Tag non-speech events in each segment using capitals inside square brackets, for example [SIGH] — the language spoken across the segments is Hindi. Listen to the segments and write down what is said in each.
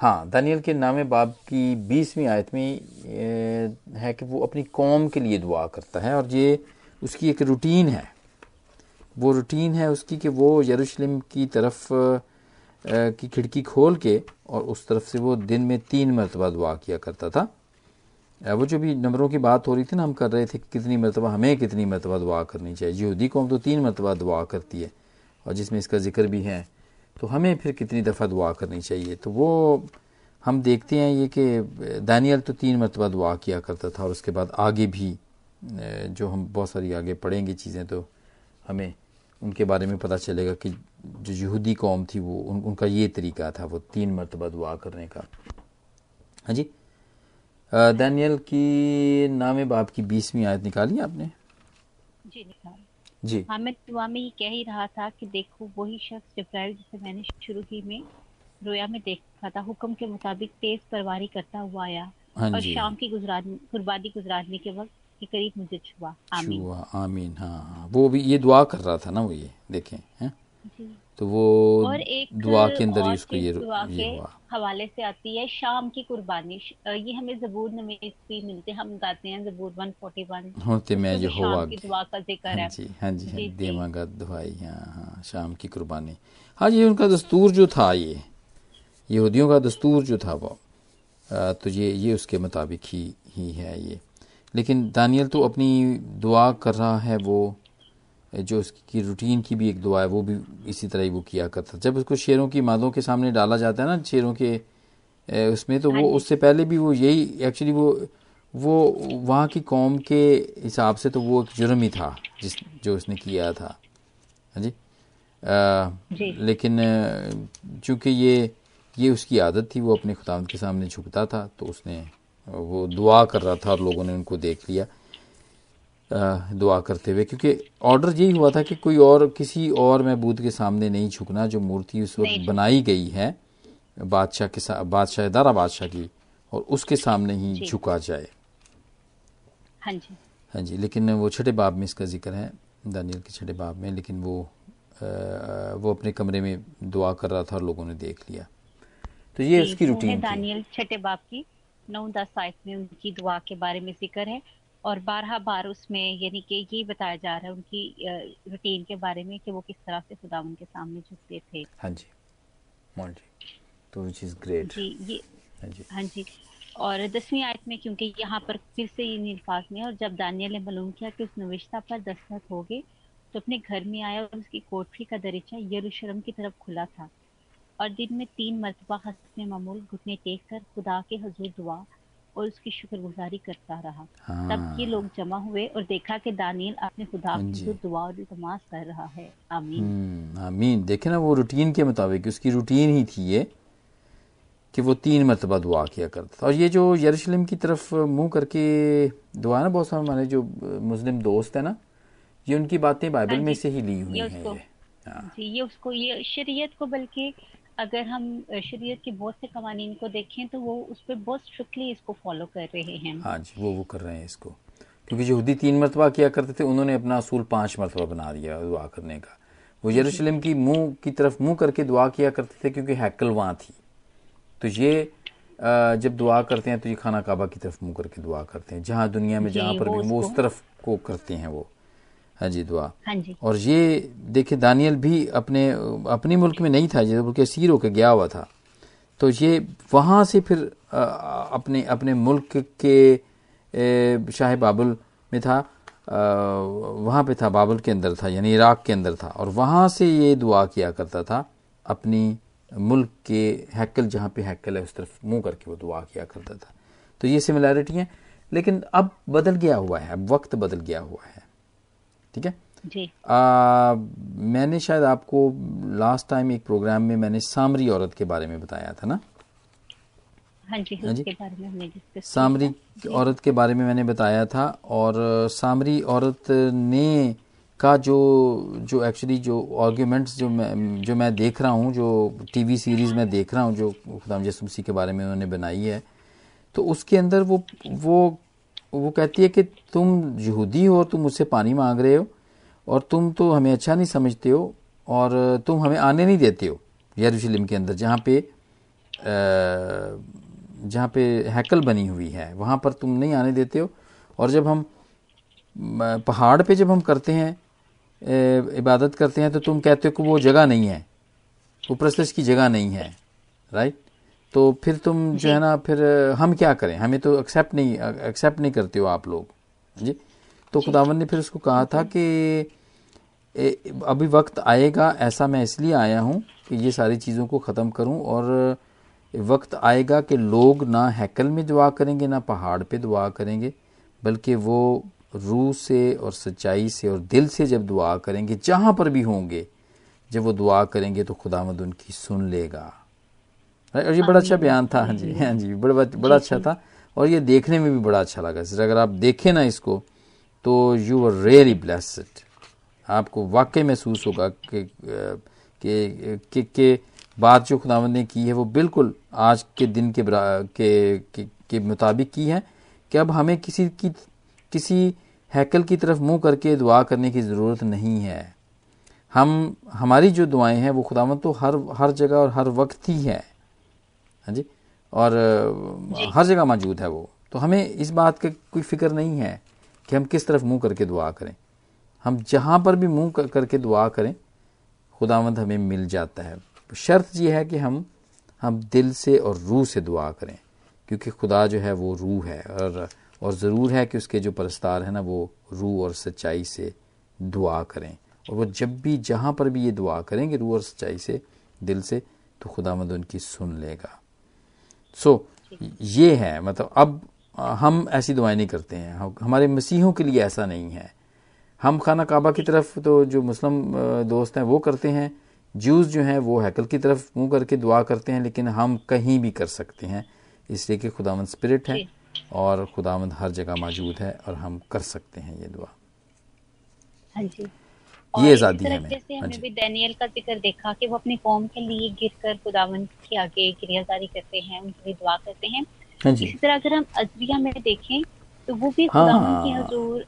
हाँ दानियल के नामे बाब की बीसवीं आयत में है कि वो अपनी कौम के लिए दुआ करता है और ये उसकी एक रूटीन है। वो रूटीन है उसकी कि वो यरूशलेम की तरफ़ की खिड़की खोल के और उस तरफ़ से वो दिन में तीन मरतबा दुआ किया करता था। वो जो भी नंबरों की बात हो रही थी ना, हम कर रहे थे कितनी मरतबा, हमें कितनी मरतबा दुआ करनी चाहिए। यहूदी कौम तो तीन मरतबा दुआ करती है और जिसमें इसका ज़िक्र भी है। तो हमें फिर कितनी दफ़ा दुआ करनी चाहिए? तो वो हम देखते हैं ये कि दानियल तो तीन मरतबा दुआ किया करता था और उसके बाद आगे भी जो हम बहुत सारी आगे पढ़ेंगे चीज़ें तो हमें उनके बारे में पता चलेगा कि जो यहूदी कौम थी वो उन, उनका ये तरीका था वो तीन मरतबा दुआ करने का। हाँ जी? दानियल की नाम बाप की बीसवीं आयत निकाली आपने? जी निकाल। जी। हाँ मैं दुआ में ये कह ही रहा था कि देखो वही शख्स जब्राइल जिसे मैंने शुरू ही में रोया में देखा था हुक्म के मुताबिक तेज परवारी करता हुआ आया हाँ और शाम की गुजराने के वक्त के करीब मुझे छुआ। आमीन। छुआ आमीन हाँ हाँ। वो भी ये दुआ कर रहा था ना वो ये देखें हैं? जी। तो वो और एक दुआ के अंदर और उसको ये दुआ ये के हुआ। हवाले से आती है शाम की कुर्बानी। ये हमें जबूर भी मिलते हम गाते हैं जबूर 141 होते मैं जो शाम की दुआ का ज़िक्र हाँ है। जी हाँ जी हाँ जी, जी। देवांगा दुआई हाँ हाँ शाम की कुर्बानी। हाँ ये उनका दस्तूर जो था ये यहूदियों का दस्तूर जो था वो तो ये ये उसके मुताबिक ही ही है ये। लेकिन दानियल तो अपनी दुआ कर रहा है वो जो उसकी रूटीन की भी एक दुआ है वो भी इसी तरह ही वो किया करता था। जब उसको शेरों की मादों के सामने डाला जाता है ना शेरों के उसमें तो वो उससे पहले भी वो यही एक्चुअली वो वो वहाँ की कौम के हिसाब से तो वो एक जुर्म ही था जिस जो उसने किया था हाँ जी जी। लेकिन चूँकि ये ये उसकी आदत थी वो अपने खुदावंद के सामने झुकता था तो उसने वो दुआ कर रहा था और लोगों ने उनको देख लिया दुआ करते हुए क्योंकि ऑर्डर यही हुआ था कि कोई और किसी और महबूद के सामने नहीं झुकना जो मूर्ति उस वक्त बनाई गई है बादशाह के साथ बादशाह दारा बादशाह की और उसके सामने ही झुका जाए। हाँ जी। हाँ जी लेकिन वो छठे बाब में इसका ज़िक्र है दानियल के छठे बाब में लेकिन वो अ, वो अपने कमरे में दुआ कर रहा था और लोगों ने देख लिया। तो ये उसकी रूटीन दानियल छठे बाप की नौ दस आयत में उनकी दुआ के बारे में ज़िक्र है। और बारह बार उसमें यानी कि ये बताया जा रहा है उनकी रूटीन के बारे में कि वो किस तरह से खुदा उनके सामने झुकते थे। हाँ जी। मोहन जी तो विच इज़ ग्रेट जी ये हाँ जी। हाँ जी। और दसवीं आयत में क्योंकि यहाँ पर फिर से इन अल्फाज में और जब दानियल ने मालूम किया कि उस नविश्ता पर दस्तखत हो गए तो अपने घर में आया और उसकी कोठरी का दरीचा यरूशलेम की तरफ़ खुला था। और दिन में तीन मरतबा हसने मामूल घुटने टेक कर खुदा के हजूर दुआ और उसकी शुक्रगुजारी करता रहा। हाँ। तब ये लोग जमा हुए और देखा कि दानियल अपने खुदा के दुआ और इल्तमास कर रहा है। आमीन। हम्म, आमीन। देखे ना वो रूटीन के मुताबिक उसकी रूटीन ही थी ये कि वो तीन मरतबा दुआ किया करता था। और ये जो यरूशलेम की तरफ़ मुँह करके दुआ ना बहुत सारे हमारे जो मुस्लिम दोस्त है ना ये उनकी बातें बाइबल हाँ में से ही ली हुई हैं हाँ। ये उसको ये शरीयत को बल्कि अगर हम शरीयत के बहुत से कवानीन को देखें तो वो उस पर बहुत स्ट्रिक्टली इसको फॉलो कर रहे हैं। हाँ जी वो वो कर रहे हैं इसको। क्योंकि यहूदी तीन मरतबा किया करते थे उन्होंने अपना असूल पाँच मरतबा बना दिया दुआ करने का। वो यरूशलेम की मुँह की तरफ़ मुँह करके दुआ किया करते थे क्योंकि हैकल वहाँ थी। तो ये जब दुआ करते हैं तो ये खाना काबा की तरफ़ मुँह करके दुआ करते हैं। जहाँ दुनिया में जहाँ पर भी वो उस तरफ़ को करते हैं वो। हाँ जी दुआ। हाँ जी। और ये देखिए दानियल भी अपने अपने मुल्क में नहीं था ये बल्कि असीर होकर गया हुआ था। तो ये वहाँ से फिर अपने अपने मुल्क के शाह बाबुल में था वहाँ पे था बाबुल के अंदर था यानी इराक के अंदर था। और वहाँ से ये दुआ किया करता था अपनी मुल्क के हैकल जहाँ पे हैकल है उस तरफ़ मुँह करके वो दुआ किया करता था। तो ये सिमिलैरिटी है लेकिन अब बदल गया हुआ है अब वक्त बदल गया हुआ है। ठीक है? जी। आ, मैंने शायद आपको लास्ट टाइम एक प्रोग्राम में मैंने सामरी औरत के बारे में बताया था ना? हाँ जी हाँ जी। उसके बारे में हमने सामरी औरत के बारे में मैंने बताया था और सामरी औरत ने का जो जो एक्चुअली जो आर्ग्यूमेंट्स जो मैं जो मैं देख रहा हूँ जो टीवी सीरीज़ में देख रहा हूँ जो खुदाम मसीह के बारे में उन्होंने बनाई है तो उसके अंदर वो वो वो कहती है कि तुम यहूदी हो, तुम मुझसे पानी मांग रहे हो, और तुम तो हमें अच्छा नहीं समझते हो, और तुम हमें आने नहीं देते हो यरूशलेम के अंदर, जहाँ पे जहाँ पे हैकल बनी हुई है। वहाँ पर तुम नहीं आने देते हो। और जब हम पहाड़ पे जब हम करते हैं इबादत करते हैं तो तुम कहते हो कि वो जगह नहीं है। वो प्रस्तश की जगह नहीं है। राइट? तो फिर तुम जो। है ना फिर हम क्या करें? हमें तो एक्सेप्ट नहीं एक्सेप्ट नहीं करते हो आप लोग। जी? तो खुदावन ने फिर उसको कहा था कि अभी वक्त आएगा ऐसा मैं इसलिए आया हूँ कि ये सारी चीज़ों को ख़त्म करूँ और वक्त आएगा कि लोग ना हैकल में दुआ करेंगे ना पहाड़ पे दुआ करेंगे बल्कि वो रूह से और सच्चाई से और दिल से जब दुआ करेंगे जहाँ पर भी होंगे जब वो दुआ करेंगे तो खुदामद उनकी सुन लेगा। और ये बड़ा अच्छा बयान था हाँ। जी हाँ जी बड़ा बड़ा अच्छा था और ये देखने में भी बड़ा अच्छा लगा। सर अगर आप देखें ना इसको तो यू आर रियली ब्लेसड आपको वाकई महसूस होगा कि कि कि, कि बात जो खुदावंद ने की है वो बिल्कुल आज के दिन के के, के, के मुताबिक की है कि अब हमें किसी की किसी हैकल की तरफ़ मुँह करके दुआ करने की ज़रूरत नहीं है। हम हमारी जो दुआएँ हैं वो खुदावंद तो हर हर जगह और हर वक्त ही है। हाँ जी? और जी। हर जगह मौजूद है वो। तो हमें इस बात का कोई फ़िक्र नहीं है कि हम किस तरफ़ मुँह करके दुआ करें। हम जहाँ पर भी मुँह करके दुआ करें खुदावंद हमें मिल जाता है। शर्त यह है कि हम हम दिल से और रूह से दुआ करें क्योंकि खुदा जो है वो रूह है। और और ज़रूर है कि उसके जो परस्तार है ना वो रूह और सच्चाई से दुआ करें। और वो जब भी जहाँ पर भी ये दुआ करेंगे रूह और सच्चाई से दिल से तो खुदा मद उनकी सुन लेगा। सो so, ये है मतलब अब हम ऐसी दुआएँ नहीं करते हैं। हमारे मसीहों के लिए ऐसा नहीं है। हम खाना काबा की तरफ़ तो जो मुस्लिम दोस्त हैं वो करते हैं। जूस जो हैं वो हैकल की तरफ़ मुँह करके दुआ करते हैं लेकिन हम कहीं भी कर सकते हैं। इसलिए कि खुदावंद स्पिरिट है और खुदावंद हर जगह मौजूद है और हम कर सकते हैं ये दुआ। हाँ जी। ये आज़ादी है जैसे हमने हाँ भी डैनियल का ज़िक्र देखा कि वो अपनी कौम के लिए गिर कर खुदावन के आगे क्रियाजारी करते हैं उनके लिए दुआ करते हैं। हाँ इसी तरह अगर हम अजरिया में देखें तो वो भी हाँ, खुदावन की हजूर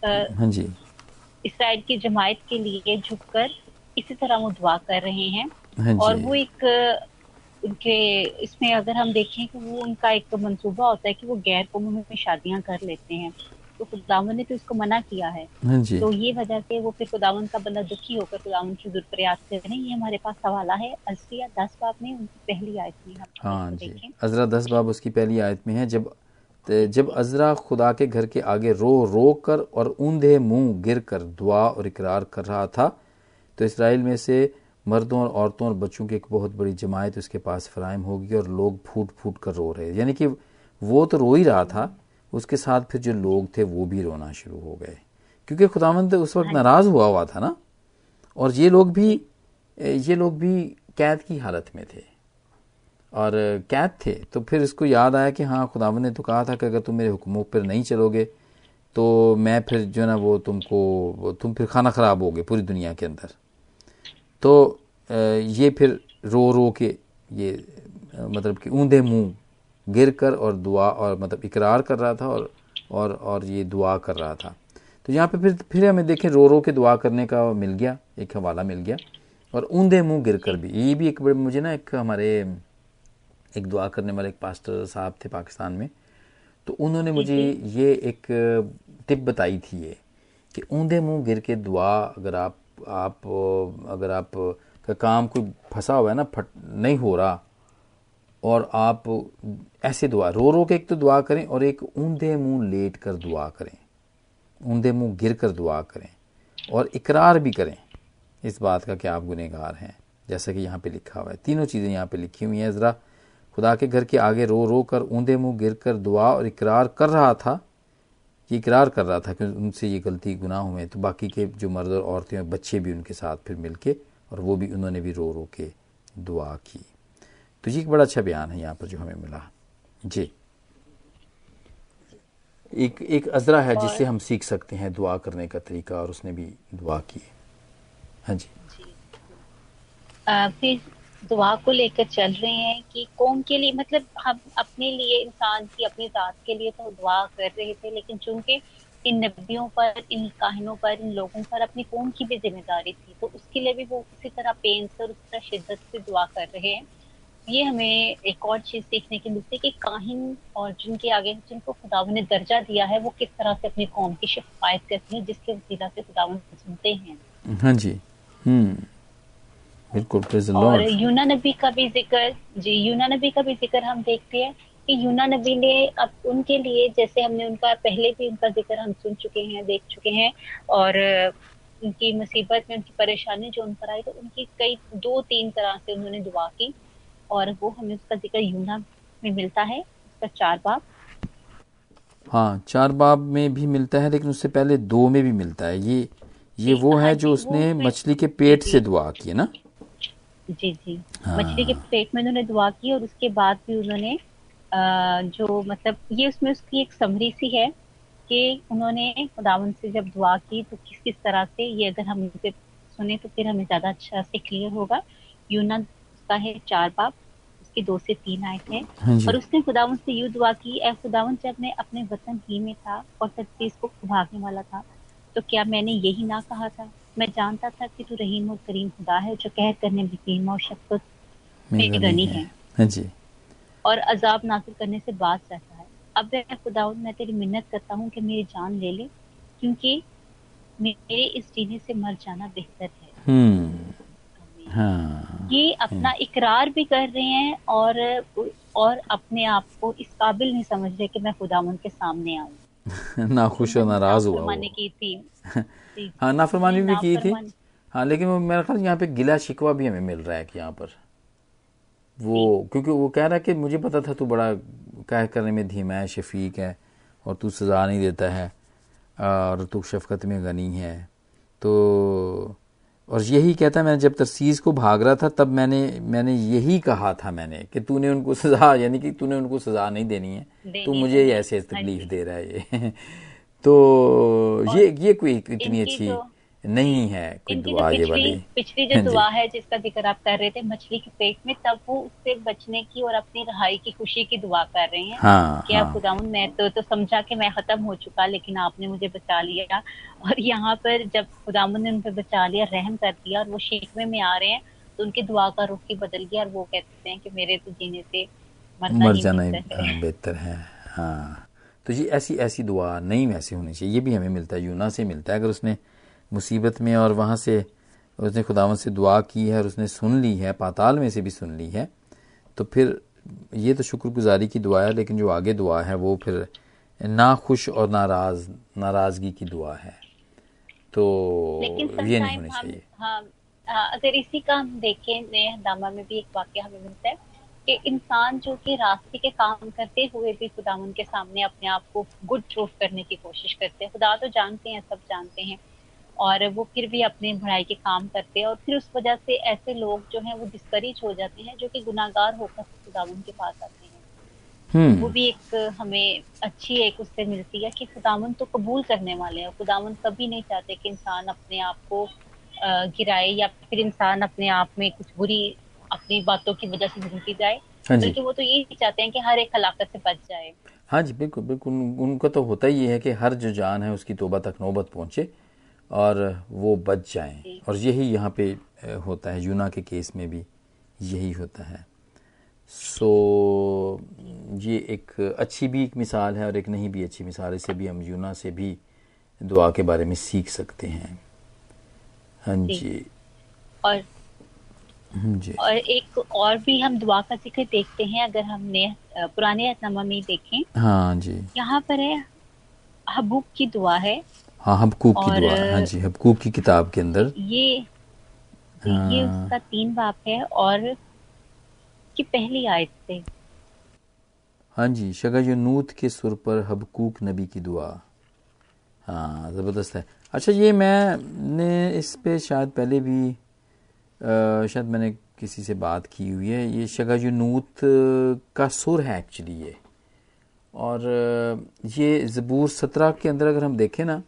इसराइल की जमायत के लिए झुककर इसी तरह वो दुआ कर रहे हैं। हाँ और वो एक उनके इसमें अगर हम देखें कि वो उनका एक मंसूबा होता है कि वो गैर कौमों में शादियाँ कर लेते हैं। तो खुदावन ने तो इसको मना किया है। हाँ तो ये वजह से वो फिर खुदावन का बंदा दुखी होकर खुदावन की दुरुप्रयास कर रहे हैं। ये हमारे पास हवाला है अजरिया दस बाब में उनकी पहली आयत में हम हाँ जी। अजरा दस बाब उसकी पहली आयत में है। जब जब अजरा खुदा के घर के आगे रो रो कर और ऊंधे मुँह गिर कर दुआ और इकरार कर रहा था तो इसराइल में से मर्दों और औरतों और बच्चों की एक बहुत बड़ी जमायत उसके पास फराहम होगी और लोग फूट फूट कर रो रहे यानी कि वो तो रो ही रहा था उसके साथ फिर जो लोग थे वो भी रोना शुरू हो गए। क्योंकि खुदावंद उस वक्त नाराज़ हुआ हुआ था ना? और ये लोग भी, ये लोग भी कैद की हालत में थे। और कैद थे तो फिर इसको याद आया कि हाँ खुदावंद ने तो कहा था कि अगर तुम मेरे हुक्मों पर नहीं चलोगे तो मैं फिर जो ना वो तुमको, तुम फिर खाना ख़राब होगे पूरी दुनिया के अंदर। तो ये फिर रो रो के, ये मतलब कि ऊंधे मुँह गिर कर और दुआ और मतलब इकरार कर रहा था और और और ये दुआ कर रहा था। तो यहाँ पे फिर फिर हमें देखें रो रो के दुआ करने का मिल गया एक हवाला मिल गया और ऊंधे मुँह गिर कर भी। ये भी एक बड़े मुझे ना एक हमारे एक दुआ करने वाले एक पास्टर साहब थे पाकिस्तान में तो उन्होंने मुझे ये एक टिप बताई थी ये कि ऊंधे मुँह गिर के दुआ अगर आप आप अगर आप का काम कोई फंसा हुआ है ना फट नहीं हो रहा और आप ऐसे दुआ, रो रो के एक तो दुआ करें और एक ऊंधे मुँह लेट कर दुआ करें। ऊंधे मुँह गिर कर दुआ करें और इकरार भी करें। इस बात का कि आप गुनहगार हैं? जैसा कि यहाँ पे लिखा हुआ है। तीनों चीज़ें यहाँ पे लिखी हुई हैं। ज़रा खुदा के घर के आगे रो रो कर, ऊंधे मुँह गिर कर दुआ और इकरार कर रहा था ये इकरार कर रहा था कि उनसे ये गलती गुनाह हुए तो बाकी के जो मर्द और औरतें बच्चे भी उनके साथ फिर मिल के और वो भी उन्होंने भी रो रो के दुआ की। तो ये एक बड़ा अच्छा बयान है यहाँ पर जो हमें मिला। जी। एक एक अजरा है जिससे हम सीख सकते हैं दुआ करने का तरीका और उसने भी दुआ की। हाँ जी, फिर दुआ को लेकर चल रहे हैं कि कौम के लिए मतलब हम अपने लिए इंसान की अपनी जात के लिए तो दुआ कर रहे थे लेकिन चूँकि इन नबियों पर इन काहिनों पर इन लोगों पर अपनी कौम की भी ज़िम्मेदारी थी तो उसके लिए भी वो उसी तरह पेन से और उसी तरह शिद्दत से दुआ कर रहे हैं। ये हमें एक और चीज़ देखने की मिलती है कि काहिन और जिनके आगे जिनको खुदावन ने दर्जा दिया है वो किस तरह से अपनी कौम की शिफायत करती है जिसके वसीला से खुदावन सुनते हैं। हाँ जी। हम्म। बिल्कुल और यूना नबी का भी ज़िक्र जी यूना नबी का भी ज़िक्र हम देखते हैं कि यूना नबी ने अब उनके लिए जैसे हमने उनका पहले भी उनका ज़िक्र हम सुन चुके हैं देख चुके हैं और उनकी मुसीबत में उनकी परेशानी जो उन पर आई तो उनकी कई दो तीन तरह से उन्होंने दुआ की। और वो हमें उसका ज़िक्र यूना में मिलता है उसका चार बाब हाँ चार बाब में भी मिलता है लेकिन उससे पहले दो में भी मिलता है। ये ये वो है हाँ जो उसने मछली के पेट से दुआ की है ना? जी जी। हाँ। मछली के पेट में उन्होंने दुआ की और उसके बाद भी उन्होंने जो मतलब ये उसमें उसकी एक समरी सी है कि उन्होंने खुदावन से जब दुआ की तो किस किस तरह से ये अगर हम इसे सुने तो फिर हमें ज़्यादा अच्छा से क्लियर होगा। यूना उसका है चार बाप उसकी दो से तीन आए थे हाँ और उसने खुदावन से यू दुआ की ए खुदावन जब मैं अपने वतन ही में था और तजदीस को भागने वाला था तो क्या मैंने यही ना कहा था? मैं जानता था कि तू रहीम और करीम खुदा है जो कहर करने में भीमा और शफकत में गनी है। हाँ। जी। और अजाब नासिल करने से बात रहता है। अब मैं खुदा मैं तेरी मिन्नत करता हूँ कि मेरी जान ले ले क्योंकि मेरे इस जीने से मर जाना बेहतर है। हाँ, ये अपना हाँ। इकरार भी कर रहे हैं और और अपने आप को इस काबिल नहीं समझ रहे कि मैं खुदा के सामने आऊँ। [LAUGHS] ना खुश और नाराज़ हुआ की थी। [LAUGHS] हाँ नाफरमानी भी की थी। हाँ लेकिन वो मेरा ख्याल यहाँ पे गिला शिकवा भी हमें मिल रहा है कि यहाँ पर। वो क्योंकि वो कह रहा है कि मुझे पता था तू बड़ा कह करने में धीमा है शफीक है और तू सज़ा नहीं देता है और तू शफकत में गनी है। तो और यही कहता है मैंने जब तरसीस को भाग रहा था तब मैंने मैंने यही कहा था मैंने कि तूने उनको सज़ा यानी कि तूने उनको सज़ा नहीं देनी है। तू मुझे ऐसे हाँ तकलीफ़ दे रहा है ये। [LAUGHS] तो ये ये कोई इतनी अच्छी नहीं है कोई दुआ ये वाली। पिछली जो हाँ दुआ है जिसका ज़िक्र आप कर रहे थे मछली के पेट में तब वो उससे बचने की और अपनी रहाई की खुशी की दुआ कर रहे हैं हाँ, कि हाँ. खुदाउन मैं तो तो समझा कि मैं खत्म हो चुका लेकिन आपने मुझे बचा लिया। और यहाँ पर जब खुदाउन ने उन पर बचा लिया रहम कर दिया और वो शिकवे में आ रहे हैं तो उनकी दुआ का रुख ही बदल गया और वो कहते हैं कि मेरे तो जीने से मर जाना ही बेहतर है हाँ। तो ये ऐसी ऐसी दुआ नहीं वैसे होनी चाहिए ये भी हमें मिलता है यूना से मिलता है अगर उसने मुसीबत में और वहाँ से उसने खुदावन से दुआ की है और उसने सुन ली है पाताल में से भी सुन ली है। तो फिर ये तो शुक्रगुजारी की दुआ है लेकिन जो आगे दुआ है वो फिर ना खुश और नाराज़ नाराज़गी की दुआ है। तो ये नहीं होनी चाहिए। हाँ, हाँ, अगर इसी का हम देखें नए दामा में भी एक वाक्य हमें मिलता है कि इंसान जो कि रास्ते के काम करते हुए भी खुदा के सामने अपने आप को गुड प्रूफ करने की कोशिश करते हैं। खुदा तो जानते हैं सब जानते हैं। और वो फिर भी अपने भड़ाई के काम करते हैं और फिर उस वजह से ऐसे लोग जो हैं वो डिस्करेज हो जाते हैं जो कि गुनागार होकर खुदावन के पास आते हैं। हम्म। वो भी एक हमें अच्छी एक उससे मिलती है कि खुदावन तो कबूल करने वाले हैं खुदावन कभी नहीं चाहते कि इंसान अपने आप को गिराए या फिर इंसान अपने आप में कुछ बुरी अपनी बातों की वजह से ज़िंदगी जाए। हाँ बल्कि वो तो यही चाहते हैं कि हर एक हलाकत से बच जाए। हाँ जी बिल्कुल बिल्कुल। उनका तो होता ही है कि हर जो जान है उसकी तोबा तक नौबत पहुँचे। और वो बच जाएँ। और यही यहाँ पे होता है। यूना के केस में भी यही होता है। सो ये एक अच्छी भी एक मिसाल है और एक नहीं भी अच्छी मिसाल। इसे भी हम यूना से भी दुआ के बारे में सीख सकते हैं। हाँ जी। और जी। और एक और भी हम दुआ का ज़िक्र देखते हैं अगर हमने पुराने में देखें। हाँ जी। यहाँ पर है हबूक की दुआ है। हाँ हबकूक की दुआ। हाँ जी हबकूक की किताब के अंदर। ये हाँ। ये उसका तीन बाप है और की पहली आयत से। हाँ जी शगा नूत के सुर पर हबकूक नबी की दुआ। हाँ ज़बरदस्त है। अच्छा ये मैंने इस पे शायद पहले भी आ, शायद मैंने किसी से बात की हुई है। ये शगा नूत का सुर है एक्चुअली ये। और ये ज़बूर सत्रह के अंदर अगर हम देखें ना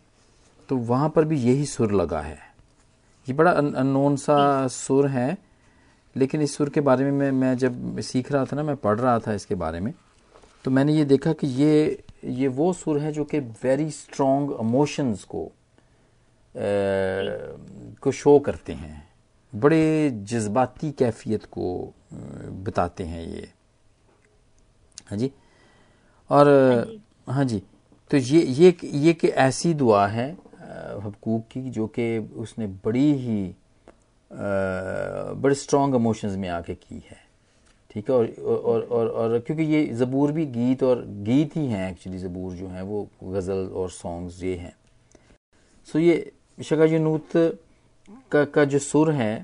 तो वहाँ पर भी यही सुर लगा है। ये बड़ा अननोन सा सुर है लेकिन इस सुर के बारे में मैं मैं जब सीख रहा था ना मैं पढ़ रहा था इसके बारे में तो मैंने ये देखा कि ये ये वो सुर है जो कि वेरी स्ट्रॉन्ग इमोशंस को आ, को शो करते हैं। बड़े जज्बाती कैफियत को बताते हैं ये। हाँ जी? और हाँ जी। तो ये ये ये कि ऐसी दुआ है हकूक की जो कि उसने बड़ी ही बड़े स्ट्रॉन्ग इमोशंस में आके की है। ठीक है? और और और, और क्योंकि ये ज़बूर भी गीत और गीत ही हैं एक्चुअली ज़बूर जो हैं वो गज़ल और सॉन्ग्स ये हैं। सो ये शका जनूत का, का जो सुर है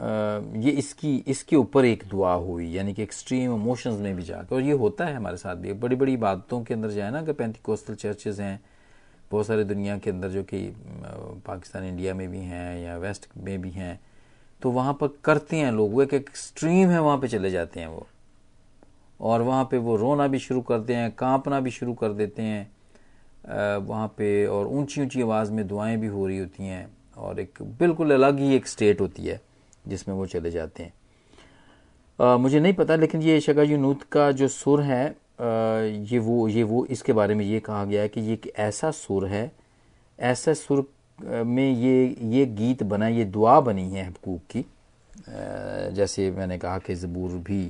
ये इसकी इसके ऊपर एक दुआ हुई यानी कि एक्सट्रीम इमोशंस में भी जाकर और ये होता है हमारे साथ भी। बड़ी बड़ी बातों के अंदर जाए ना कि कोस्टल चर्चेज हैं बहुत सारे दुनिया के अंदर जो कि पाकिस्तान इंडिया में भी हैं या वेस्ट में भी हैं तो वहाँ पर करते हैं लोग। वो एक एक्सट्रीम है वहाँ पे चले जाते हैं वो। और वहाँ पे वो रोना भी शुरू करते हैं कांपना भी शुरू कर देते हैं। वहाँ पे और ऊँची ऊँची आवाज़ में दुआएँ भी हो रही होती हैं और एक बिल्कुल अलग ही एक स्टेट होती है जिसमें वो चले जाते हैं। आ, मुझे नहीं पता लेकिन ये शगा यूनूत का जो सुर है ये वो ये वो, इसके बारे में ये कहा गया है कि ये एक ऐसा सुर है, ऐसा सुर में ये ये गीत बना ये दुआ बनी है हकूक की। जैसे मैंने कहा कि ज़बूर भी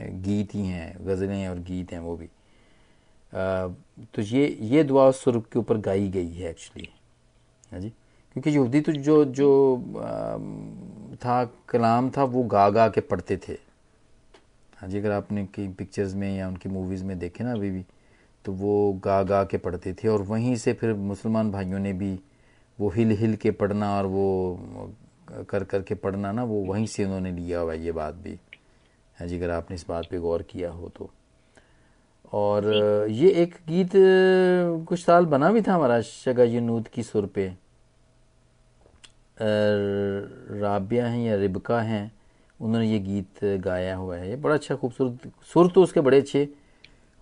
गीत ही हैं, गज़लें और गीत हैं वो भी। तो ये ये दुआ उस सुर के ऊपर गाई गई है एक्चुअली हाँ जी? क्योंकि यहूदी तो जो जो था, कलाम था, वो गा गा के पढ़ते थे। हाँ जी अगर आपने कई पिक्चर्स में या उनकी मूवीज़ में देखे ना अभी भी तो वो गा गा के पढ़ते थे और वहीं से फिर मुसलमान भाइयों ने भी वो हिल हिल के पढ़ना और वो कर कर के पढ़ना ना वो वहीं से उन्होंने लिया हुआ ये बात भी। हाँ जी अगर आपने इस बात पे गौर किया हो तो। और ये एक गीत कुछ साल बना भी था हमारा शगा यूनूद की सुर पे। राबिया हैं या रिबका हैं उन्होंने ये गीत गाया हुआ है। ये बड़ा अच्छा खूबसूरत सुर तो उसके बड़े अच्छे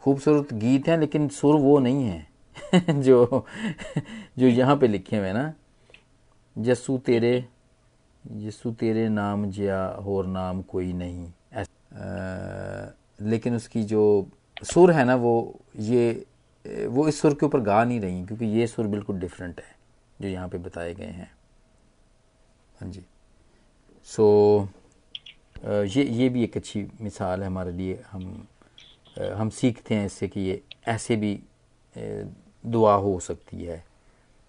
खूबसूरत गीत हैं लेकिन सुर वो नहीं है। [LAUGHS] जो जो यहाँ पे लिखे हुए ना जसू तेरे जसू तेरे नाम जिया और नाम कोई नहीं। आ, लेकिन उसकी जो सुर है ना वो ये वो इस सुर के ऊपर गा नहीं रही क्योंकि ये सुर बिल्कुल डिफरेंट है जो यहाँ पे बताए गए हैं। हाँ जी। सो ये ये भी एक अच्छी मिसाल है हमारे लिए। हम हम सीखते हैं इससे कि ये ऐसे भी दुआ हो सकती है।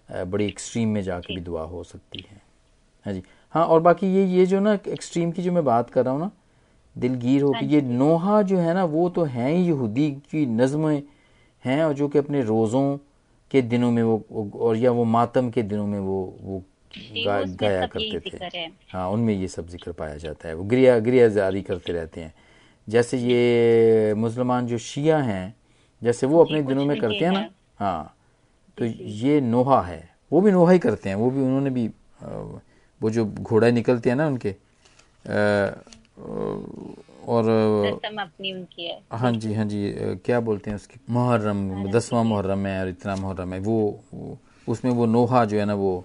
बड़ी एक्सट्रीम में जाके भी दुआ हो सकती है। हाँ जी। हाँ और बाकी ये ये जो ना एक्सट्रीम की जो मैं बात कर रहा हूँ ना दिलगीर हो कि हाँ ये नोहा जो है ना वो तो हैं ही यहूदी की नज़में हैं और जो कि अपने रोज़ों के दिनों में वो और या वो मातम के दिनों में वो वो गाया करते थे। हाँ। उनमें ये सब ज़िक्र पाया जाता है। वो ग्रिया ग्रिया जारी करते रहते हैं। जैसे ये मुसलमान जो शिया हैं जैसे वो अपने दिनों में करते हैं ना? हाँ। तो ये नोहा है। वो भी नोहा ही करते हैं। वो भी उन्होंने भी वो जो घोड़ा निकलते हैं ना उनके और अपनी हाँ। जी हाँ जी क्या बोलते हैं उसकी? मुहर्रम दसवां मुहर्रम है और इतना मुहर्रम है। वो उसमें वो नोहा जो है ना वो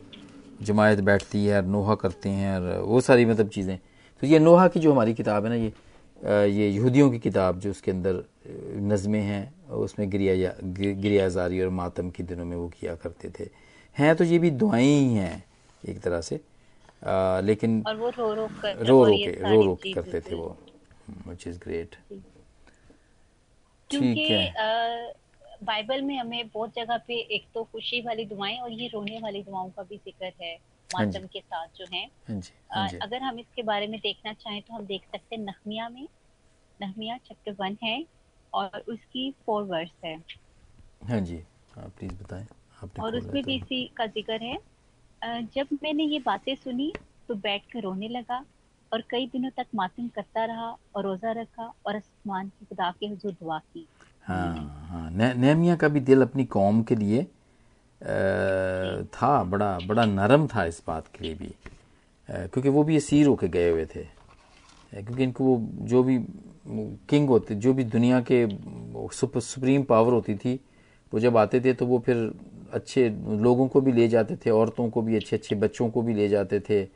जमायत बैठती है और नोहा करते हैं और वो सारी मतलब चीज़ें। तो ये नोहा की जो हमारी किताब है ना ये ये यहूदियों की किताब जो उसके अंदर नज़में हैं उसमें गिरिया गिरियाजारी और मातम के दिनों में वो किया करते थे। हैं तो ये भी दुआएँ ही हैं एक तरह से। आ, लेकिन और वो रो रो रो रो के रो रो के करते थे वो विच इज़ ग्रेट ठीक है। बाइबल में हमें बहुत जगह पे एक तो खुशी वाली दुआएँ और ये रोने वाली दुआओं का भी ज़िक्र है हाँ मातम के साथ जो है। हाँ हाँ अगर हम इसके बारे में देखना चाहें तो हम देख सकते हैं नहमिया में नहमिया चैप्टर वन है और उसकी फोर वर्स है। हाँ जी आप प्लीज़ बताएँ आपने और उसमें भी इसी का ज़िक्र है जब मैंने ये बातें सुनी तो बैठ कर रोने लगा और कई दिनों तक मातम करता रहा और रोजा रखा और आसमान की खुदा के हजूर दुआ की। हाँ हाँ। नेमिया का भी दिल अपनी कौम के लिए था, बड़ा बड़ा नरम था इस बात के लिए भी। क्योंकि वो भी असीर होके गए हुए थे। क्योंकि इनको वो जो भी किंग होते, जो भी दुनिया के सुपर सुप्रीम पावर होती थी, वो जब आते थे तो वो फिर अच्छे लोगों को भी ले जाते थे, औरतों को भी अच्छे अच्छे बच्चों को भी ले जाते थे।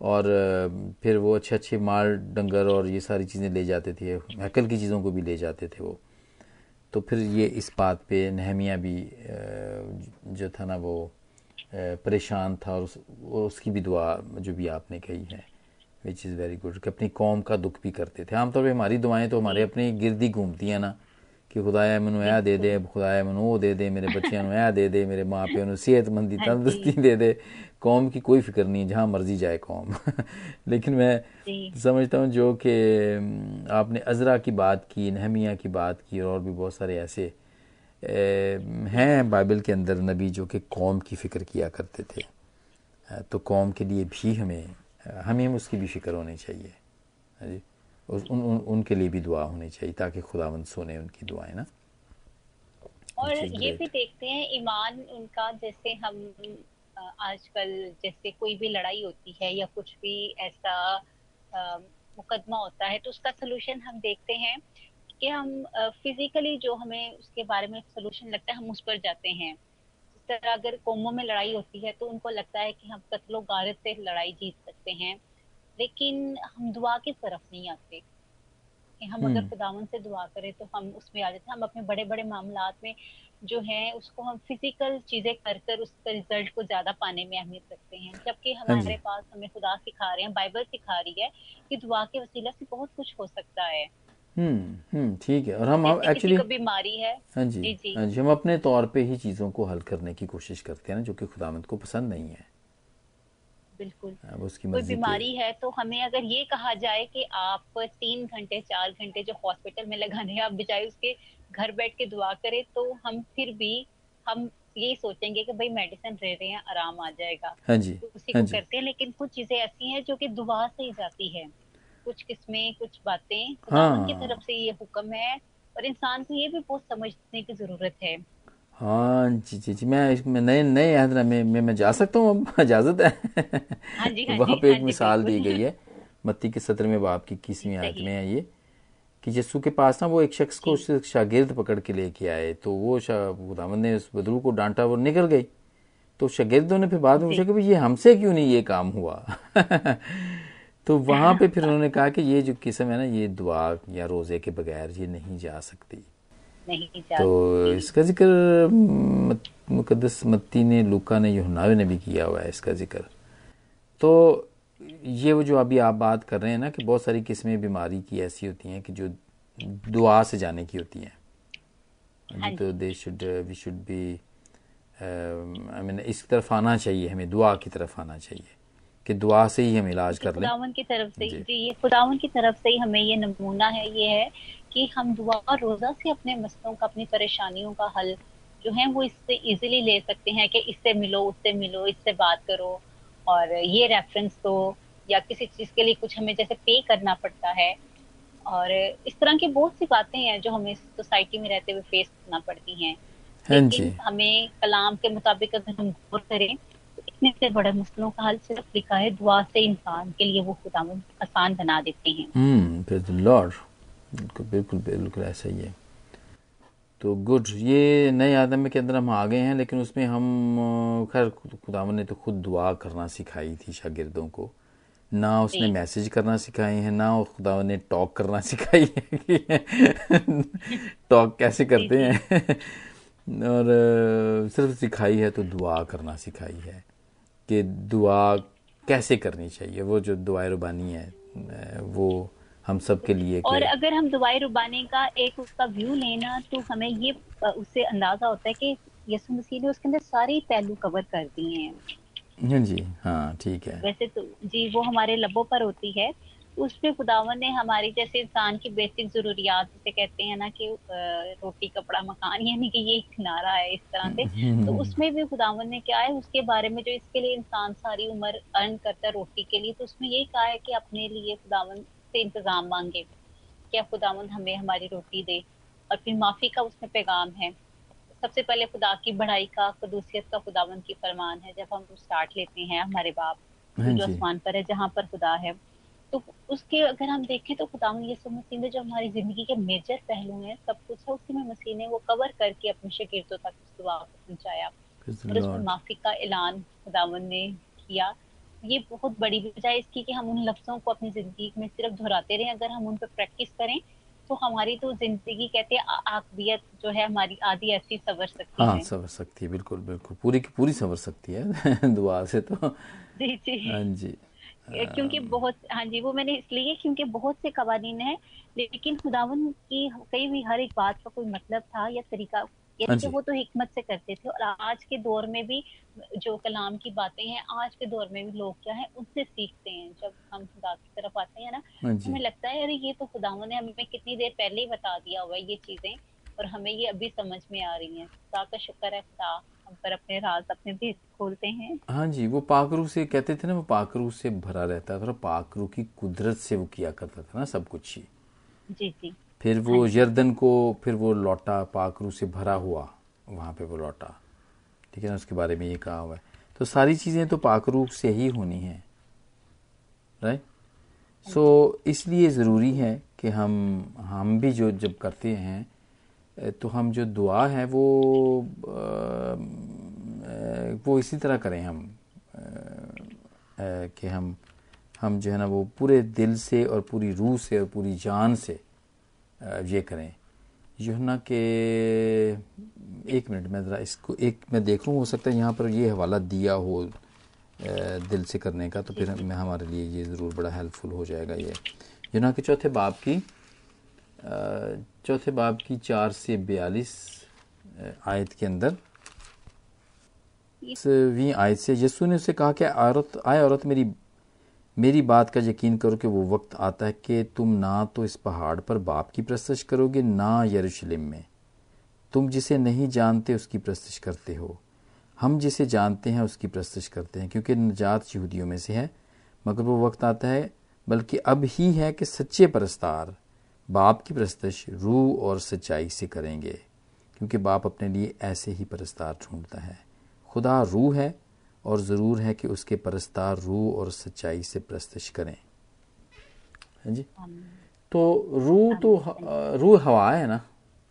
और फिर वो अच्छे अच्छे माल, डंगर और ये सारी चीज़ें ले जाते थे, हैकल की चीज़ों को भी ले जाते थे वो। तो फिर ये इस बात पे नहमिया भी जो था ना वो परेशान था और, उस, और उसकी भी दुआ जो भी आपने कही है विच इज़ वेरी गुड कि अपनी कौम का दुख भी करते थे। आमतौर पर हमारी दुआएँ तो हमारे अपने गिरदी घूमती हैं ना कि खुदाया मैनू ए दे दे खुदाया मैनू वो दे दे मेरे बच्चों ए दे दे मेरे माँ प्यो सेहतमंदी हाँ तंदुरुस्ती दे दे। कौम की कोई फ़िक्र नहीं जहाँ मर्ज़ी जाए कौम। [LAUGHS] लेकिन मैं समझता हूँ जो कि आपने अजरा की बात की नहमिया की बात की और भी बहुत सारे ऐसे हैं बाइबल के अंदर नबी जो कि कौम की फ़िक्र किया करते थे। तो कौम के लिए भी हमें हमें उसकी भी फ़िक्र होनी चाहिए। हाँ जी उन, उन, उनके लिए भी दुआ होनी चाहिए ताकि खुदावंद सुने उनकी दुआएँ ना? और ये भी देखते हैं ईमान उनका जैसे हम आजकल जैसे कोई भी लड़ाई होती है या कुछ भी ऐसा आ, मुकदमा होता है तो उसका सोल्यूशन हम देखते हैं कि हम फिजिकली जो हमें उसके बारे में सोल्यूशन लगता है हम उस पर जाते हैं। जिस तरह अगर कौमों में लड़ाई होती है तो उनको लगता है कि हम कत्लो गारत से लड़ाई जीत सकते हैं। लेकिन हम दुआ की तरफ़ नहीं आते कि हम अगर हम्म। खुदावन से दुआ करें तो हम उसमें आ जाते हैं। हम अपने बड़े बड़े मामला में जो है उसको हम फ़िज़िकल चीज़ें कर कर उसका रिज़ल्ट को ज़्यादा पाने में अहमियत रखते हैं। जबकि हाँ हमारे पास हमें खुदा सिखा रहे हैं बाइबल सिखा रही है कि दुआ के वसीला से बहुत कुछ हो सकता है। हम्म हम्म ठीक है। और हम एक्चुअली बीमारी है हाँ जी, जी जी। हाँ जी हम अपने तौर पे ही चीज़ों को हल करने की कोशिश करते हैं ना जो कि खुदामंद को पसंद नहीं है। बिल्कुल। उसकी कोई बीमारी है तो हमें अगर ये कहा जाए कि आप तीन घंटे चार घंटे जो हॉस्पिटल में लगाने हैं आप बजाय उसके घर बैठ के दुआ करें तो हम फिर भी हम यही सोचेंगे कि भाई मेडिसिन ले रहे हैं आराम आ जाएगा। हाँ जी, तो उसी हाँ को करते हैं लेकिन कुछ चीज़ें ऐसी हैं जो कि दुआ से ही जाती है। कुछ किस्में कुछ बातें हाँ. की तरफ़ से ये हुक्म है और इंसान को ये भी बहुत समझने की ज़रूरत है। हाँ जी जी जी मैं इसमें नए नए अहदना में, में मैं जा सकता हूँ अब इजाज़त है। हाँ हाँ वहाँ पे एक हाँ मिसाल दी गई है मत्ती के सत्र में बाप की किसवीं आयत में है ये कि यस्सु के पास ना वो एक शख्स को उस शागिर्द पकड़ के लेके आए तो वो खुदावंद ने उस बदरू को डांटा वो निकल गई। तो शागिर्दों ने फिर बाद में पूछा कि ये हमसे क्यों नहीं ये काम हुआ? [LAUGHS] तो वहाँ पे फिर [LAUGHS] उन्होंने कहा कि ये जो किस्म है ना ये दुआ या रोज़े के बगैर ये नहीं जा सकती। नहीं तो इसका ज़िक्र मुकदस मत्ती ने लुका ने यूहन्नावे ने भी किया हुआ है इसका ज़िक्र। तो ये वो जो अभी आप बात कर रहे हैं ना कि बहुत सारी किस्में बीमारी की ऐसी होती हैं कि जो दुआ से जाने की होती हैं। हाँ तो they should we should be I mean इस तरफ़ आना चाहिए हमें दुआ की तरफ़ आना चाहिए कि दुआ से ही हम इलाज कर लें। खुदावन की तरफ़ से जी ये खुदावन की तरफ़ से ही हमें ये नमूना है ये है कि हम दुआ रोजा से अपने मसलों का अपनी परेशानियों का हल जो है वो इससे इजीली ले सकते हैं कि इससे मिलो उससे मिलो इससे बात करो। और ये रेफरेंस दो या किसी चीज़ के लिए कुछ हमें जैसे पे करना पड़ता है। और इस तरह की बहुत सी बातें हैं जो हमें सोसाइटी में रहते हुए फेस करना पड़ती हैं। हाँ लेकिन हमें कलाम के मुताबिक अगर हम गौर करें तो इतने से बड़े मसलों का हल सिर्फ़ लिखा है दुआ से इंसान के लिए वो खुदा आसान बना देते हैं। hmm, बिल्कुल बिल्कुल बिल्कुल ऐसा ही है। तो गुड ये नए आदम के अंदर हम आ गए हैं लेकिन उसमें हम खैर खुदा ने तो खुद दुआ करना सिखाई थी शागिर्दों को। ना उसने मैसेज करना सिखाए हैं ना खुदा ने टॉक करना [LAUGHS] सिखाई है टॉक कैसे करते हैं। और सिर्फ़ सिखाई है तो दुआ करना सिखाई है कि दुआ कैसे करनी चाहिए। वो जो दुआ रुबानी है वो हम सब के लिए और अगर हम दुआई रुबानी का एक उसका व्यू लेना तो हमें ये उससे अंदाज़ा होता है कि यसु मसीह ने उसके अंदर सारे पहलू कवर कर दिए हैं। हाँ जी हाँ ठीक है। वैसे तो जी वो हमारे लबों पर होती है। उस पे खुदावन ने हमारी जैसे इंसान की बेसिक जरूरियात जिसे कहते हैं ना कि रोटी कपड़ा मकान यानी कि ये किनारा है इस तरह से। तो उसमें भी खुदावन ने क्या है उसके बारे में जो इसके लिए इंसान सारी उम्र अर्न करता है रोटी के लिए तो उसमें यही कहा है कि अपने लिए खुदावन से इंतज़ाम मांगे क्या खुदावंद हमें हमारी रोटी दे और फिर माफ़ी का उसमें पैगाम है। सबसे पहले खुदा की बढ़ाई का खदूसियत का खुदावंद की फरमान है जब हम स्टार्ट लेते हैं हमारे बाप हाँ जो आसमान पर है जहाँ पर खुदा है। तो उसके अगर हम देखें तो खुदा यसु मसीह ने जो हमारी ज़िंदगी के मेजर पहलू हैं सब कुछ है उसी में मसीह ने वो कवर करके अपने शकीर्तों तक उस दुआ को पहुँचाया और उसमें माफ़ी का ऐलान खुदावन ने किया। ये बहुत बड़ी वजह इसकी कि हम उन लफ्जों को अपनी ज़िंदगी में सिर्फ़ दोहराते रहे अगर हम उन पर प्रैक्टिस करें तो हमारी तो ज़िंदगी कहते हैं आकबियत जो है हमारी आदि ऐसी सवर सकती हाँ, है। सवर सकती है बिल्कुल बिल्कुल। पूरी की पूरी सवर सकती है [LAUGHS] दुआ से तो। जी जी। हाँ जी। क्योंकि बहुत हाँ जी वो मैंने इसलिए क्योंकि बहुत से कवानीन हैं लेकिन खुदावन की कई भी हर एक बात का कोई मतलब था या तरीका यानी हाँ वो तो हिकमत से करते थे और आज के दौर में भी जो कलाम की बातें हैं आज के दौर में भी लोग क्या है उनसे सीखते हैं। जब हम खुदा की तरफ़ आते हैं ना हाँ तो हमें लगता है अरे ये तो खुदावन ने हमें कितनी देर पहले ही बता दिया हुआ है ये चीज़ें और हमें ये अभी समझ में आ रही है। खुदा का शुक्र है खुदा हम पर अपने राज अपने भेद खोलते हैं। हाँ जी वो पाकरू से कहते थे ना वो पाकरू से भरा रहता था और पाकरू की कुदरत से वो किया करता था ना सब कुछ ही। जी जी। फिर वो यर्दन को फिर वो लौटा पाकरू से भरा हुआ वहाँ पे वो लौटा। ठीक है ना उसके बारे में ये कहा हुआ है। तो सारी चीज़ें तो पाकरू से ही होनी हैं। राइट सो जी इसलिए ज़रूरी है कि हम हम भी जो जब करते हैं तो हम जो दुआ है वो वो इसी तरह करें हम। कि हम हम जो है ना वो पूरे दिल से और पूरी रूह से और पूरी जान से ये करें। यूहन्ना के एक मिनट में ज़रा इसको एक मैं देख लूँ हो सकता है यहाँ पर ये हवाला दिया हो दिल से करने का तो फिर मैं हमारे लिए ये ज़रूर बड़ा हेल्पफुल हो जाएगा ये। यूहन्ना के चौथे बाब की चौथे बाब की चार से बयालीस आयत के अंदर। वी आयत से यीशु ने उसे कहा कि औरत आए औरत मेरी मेरी बात का यकीन करो कि वो वक्त आता है कि तुम ना तो इस पहाड़ पर बाप की प्रस्तश करोगे, ना यरूशलेम में। तुम जिसे नहीं जानते उसकी प्रस्तश करते हो। हम जिसे जानते हैं उसकी प्रस्तश करते हैं, क्योंकि नजात यहूदियों में से है। मगर वो वक्त आता है, बल्कि अब ही है कि सच्चे परस्तार बाप की प्रस्तश रूह और सच्चाई से करेंगे, क्योंकि बाप अपने लिए ऐसे ही परस्तार ढूंढता है। खुदा रूह है और ज़रूर है कि उसके परस्तार रूह और सच्चाई से प्रस्तश करें। है जी? आमीन। तो रूह तो ह- रूह हवा है ना?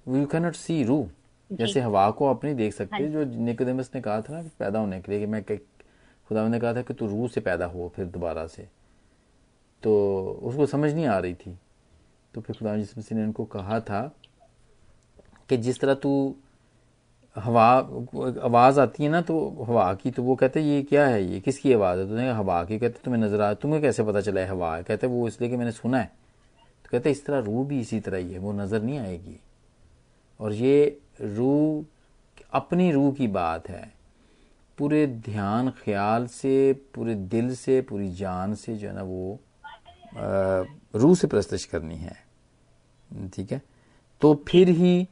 यू कैनॉट सी रूह। जी। जैसे हवा को आप नहीं देख हाँ सकते जो निकोदेमस ने कहा था ना पैदा होने के लिए कि मैं खुदा ने कहा था कि तू रूह से पैदा हो फिर दोबारा से। तो उसको समझ नहीं आ रही थी। तो फिर खुदा जिस मसीह ने उनको कहा था कि जिस तरह तू हवा, आवाज़ आती है ना तो हवा की तो वो कहते हैं, ये क्या है? ये किसकी आवाज़ है? तो कहा हवा की कहते तुम्हें नज़र आ, तुम्हें कैसे पता चला है हवा? है कहते वो इसलिए कि मैंने सुना है। तो कहते इस तरह रूह भी इसी तरह ही है, वो नज़र नहीं आएगी। और ये रूह अपनी रूह की बात है। पूरे ध्यान, ख्याल से, पूरे दिल से, पूरी जान से जो है ना वो रूह से प्रस्तश करनी है। ठीक है? तो फिर ही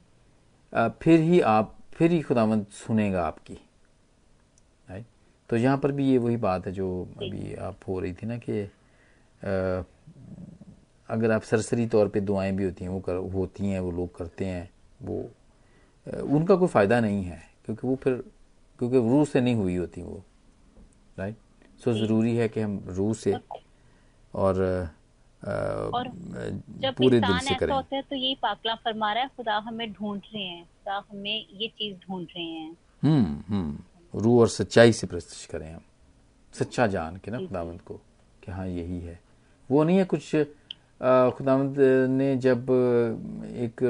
फिर ही आप फिर ही खुदावंद सुनेगा आपकी। राइट तो यहाँ पर भी ये वही बात है जो अभी आप हो रही थी ना कि अगर आप सरसरी तौर पे दुआएँ भी होती हैं वो कर होती हैं वो लोग करते हैं वो उनका कोई फ़ायदा नहीं है क्योंकि वो फिर क्योंकि रूह से नहीं हुई होती वो। राइट सो so ज़रूरी है कि हम रूह से और और जब पूरे दिल से करें। होता है तो यही पाकला फरमा रहा है खुदा हमें ढूंढ रहे हैं खुदा हमें ये चीज़ ढूंढ रहे हैं। हम्म हम्म। रूह और सच्चाई से प्रस्तुत करें हम। सच्चा जान के ना। खुदावंद को कि हाँ यही है। वो नहीं है कुछ खुदावंद ने जब एक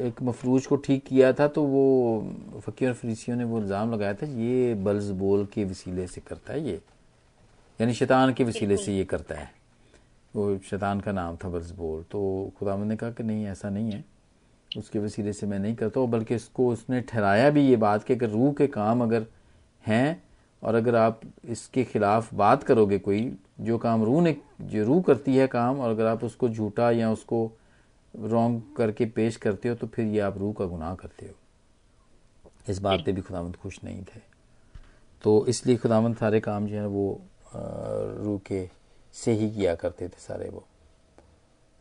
एक मफलूज को ठीक किया था तो वो फकीर और फरीसियों ने वो इल्ज़ाम लगाया था ये बल्ज बोल के वसीले से करता है ये। यानी शैतान के वसीले से ये करता है। वो शैतान का नाम था बल्जबोल तो खुदावंद ने कहा कि नहीं, ऐसा नहीं है। उसके वसीले से मैं नहीं करता हूँ, बल्कि इसको उसने ठहराया भी ये बात कि अगर रूह के काम अगर हैं और अगर आप इसके खिलाफ बात करोगे कोई, जो काम रूह ने, जो रूह करती है काम और अगर आप उसको झूठा या उसको रॉन्ग करके पेश करते हो तो फिर ये आप रूह का गुनाह करते हो। इस बात पे भी खुदावंद खुश नहीं थे। तो इसलिए खुदावंद सारे काम जो है वो रूह के से ही किया करते थे सारे वो।